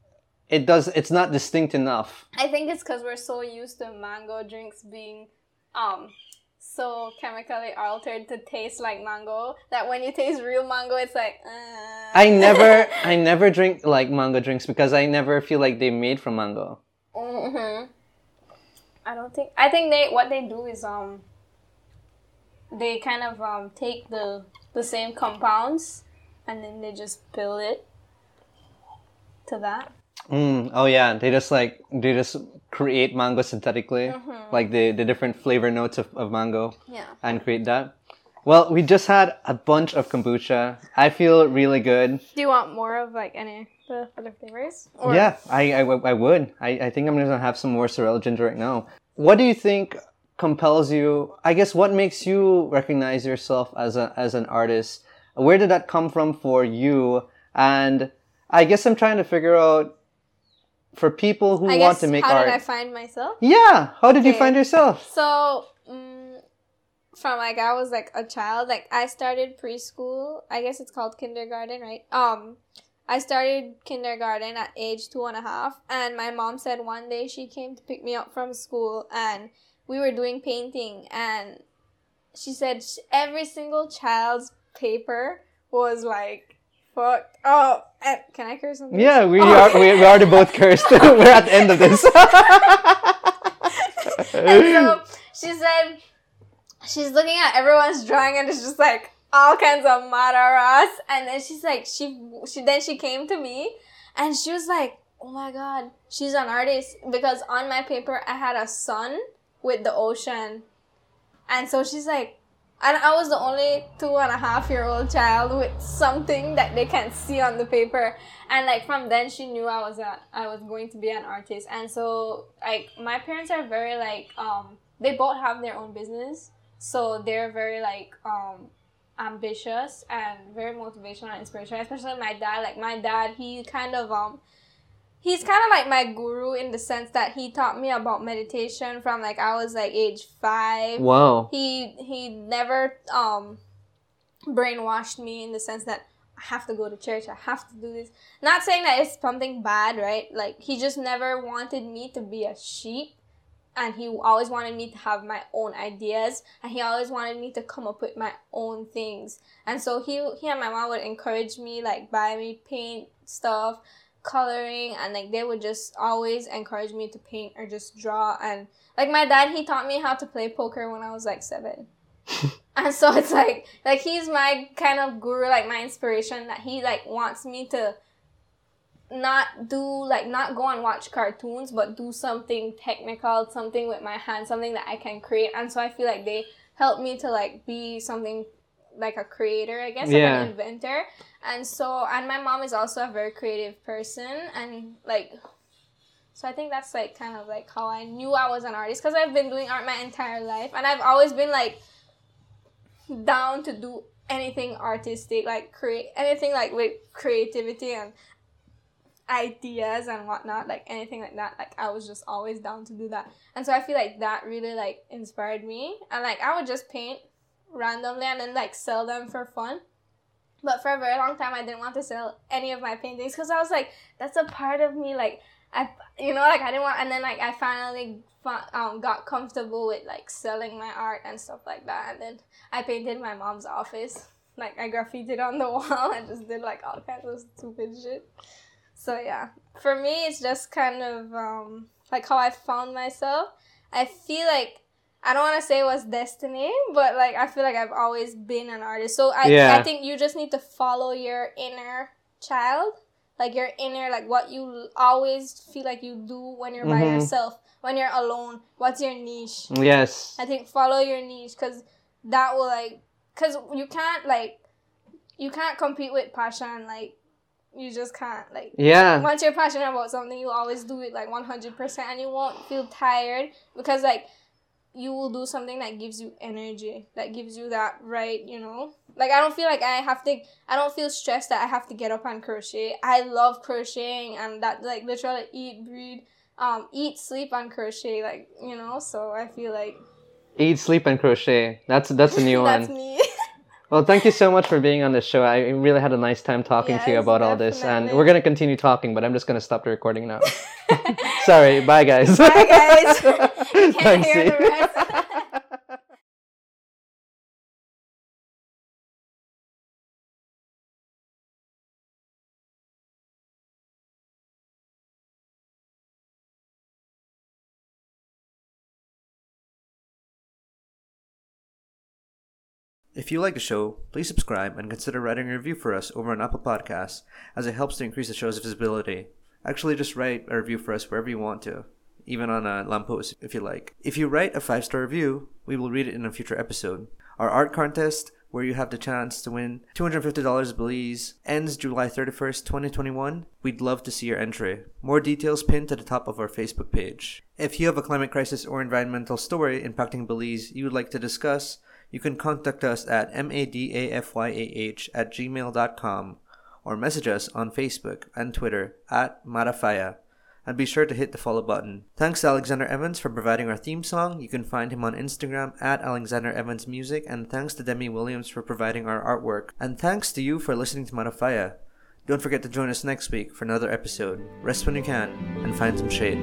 [SPEAKER 1] It does. It's not distinct enough.
[SPEAKER 2] I think it's because we're so used to mango drinks being, um, so chemically altered to taste like mango that when you taste real mango, it's like. Uh.
[SPEAKER 1] I never [LAUGHS] I never drink like mango drinks because I never feel like they're made from mango.
[SPEAKER 2] hmm I don't think. I think they what they do is um. They kind of um take the the same compounds, and then they just build it. To that.
[SPEAKER 1] Mm, oh yeah, they just like they just create mango synthetically,
[SPEAKER 2] Mm-hmm.
[SPEAKER 1] like the the different flavor notes of, of mango,
[SPEAKER 2] Yeah.
[SPEAKER 1] and create that. Well, we just had a bunch of kombucha. I feel really good.
[SPEAKER 2] Do you want more of like any the other flavors?
[SPEAKER 1] yeah, I I would. I, I think I'm gonna have some more Sorrel ginger right now. What do you think compels you? I guess what makes you recognize yourself as a as an artist? Where did that come from for you? And I guess I'm trying to figure out for people who
[SPEAKER 2] I
[SPEAKER 1] want
[SPEAKER 2] guess
[SPEAKER 1] to make
[SPEAKER 2] how
[SPEAKER 1] art.
[SPEAKER 2] did I find myself?
[SPEAKER 1] Yeah. How did you find yourself?
[SPEAKER 2] So, um, from like I was like a child, like I started preschool. I guess it's called kindergarten, right? Um, I started kindergarten at age two and a half, and my mom said one day she came to pick me up from school, and we were doing painting, and she said every single child's paper was like fucked up. And, can I curse on this?
[SPEAKER 1] Yeah, we
[SPEAKER 2] Oh,
[SPEAKER 1] are we, we already both cursed. [LAUGHS] We're at the end of this. [LAUGHS]
[SPEAKER 2] and so she said she's looking at everyone's drawing and it's just like all kinds of madaras and then she's like she she then she came to me and she was like oh my god she's an artist because on my paper i had a sun with the ocean and so she's like and i was the only two and a half year old child with something that they can see on the paper. And like from then she knew i was a i was going to be an artist. And so like my parents are very like um they both have their own business. So they're very like um ambitious and very motivational and inspirational especially my dad. Like my dad he kind of um he's kind of like my guru in the sense that he taught me about meditation from like i was like age five
[SPEAKER 1] wow.
[SPEAKER 2] he he never um brainwashed me in the sense that I have to go to church, I have to do this. Not saying that it's something bad, right? Like he just never wanted me to be a sheep and he always wanted me to have my own ideas and he always wanted me to come up with my own things. And so he he and my mom would encourage me like buy me paint stuff, coloring and like they would just always encourage me to paint or just draw and like my dad he taught me how to play poker when I was like 7. [LAUGHS] and so it's like like he's my kind of guru like my inspiration that he like wants me to not do like not go and watch cartoons but do something technical something with my hands something that i can create and so i feel like they help me to like be something like a creator i guess
[SPEAKER 1] Yeah.
[SPEAKER 2] like an inventor. And so and my mom is also a very creative person and like so i think that's like kind of like how i knew i was an artist because i've been doing art my entire life and i've always been like down to do anything artistic like create anything like with creativity and ideas and whatnot like anything like that like i was just always down to do that. And so i feel like that really like inspired me. And like i would just paint randomly and then like sell them for fun. But for a very long time i didn't want to sell any of my paintings because i was like that's a part of me like i you know like i didn't want and then like i finally um, got comfortable with like selling my art and stuff like that and then i painted my mom's office. Like i graffitied on the [LAUGHS] wall and just did like all kinds of stupid shit. So yeah, for me, it's just kind of um, like how I found myself. I feel like I don't want to say it was destiny, but like I feel like I've always been an artist. So I,
[SPEAKER 3] Yeah.
[SPEAKER 2] I think you just need to follow your inner child, like your inner, like what you always feel like you do when you're by
[SPEAKER 3] Mhm.
[SPEAKER 2] yourself, when you're alone. What's your niche?
[SPEAKER 3] Yes.
[SPEAKER 2] I think follow your niche because that will like, cause you can't like, you can't compete with passion. Like, you just can't like.
[SPEAKER 3] Yeah.
[SPEAKER 2] Once you're passionate about something, you always do it like one hundred percent, and you won't feel tired because like you will do something that gives you energy, that gives you that right, you know. Like I don't feel like I have to. I don't feel stressed that I have to get up and crochet. I love crocheting, and that like literally eat, breathe, um, eat, sleep, and crochet. Like you know, so I feel like
[SPEAKER 3] Eat, sleep, and crochet. That's that's a new [LAUGHS]
[SPEAKER 2] that's
[SPEAKER 3] one.
[SPEAKER 2] me. [LAUGHS]
[SPEAKER 3] Well, thank you so much for being on the show. I really had a nice time talking to you
[SPEAKER 2] Yes,
[SPEAKER 3] about all this, and we're gonna continue talking, but I'm just gonna stop the recording now. [LAUGHS] Sorry. Bye, guys.
[SPEAKER 2] Bye, guys. [LAUGHS] Can't
[SPEAKER 3] Thanks,
[SPEAKER 2] hear the rest. [LAUGHS]
[SPEAKER 1] If you like the show, please subscribe and consider writing a review for us over on Apple Podcasts, as it helps to increase the show's visibility. Actually, just write a review for us wherever you want to, even on a lamppost if you like. If you write a five star review, we will read it in a future episode. Our art contest, where you have the chance to win $250 Belize, ends July 31st, 2021. We'd love to see your entry. More details pinned to the top of our Facebook page. If you have a climate crisis or environmental story impacting Belize you would like to discuss, you can contact us at madafyah at gmail.com or message us on Facebook and Twitter at Madafyah and be sure to hit the follow button. Thanks to Alexander Evans for providing our theme song. You can find him on Instagram at Alexander Evans Music, and thanks to Demi Williams for providing our artwork. And thanks to you for listening to Madafyah. Don't forget to join us next week for another episode. Rest when you can and find some shade.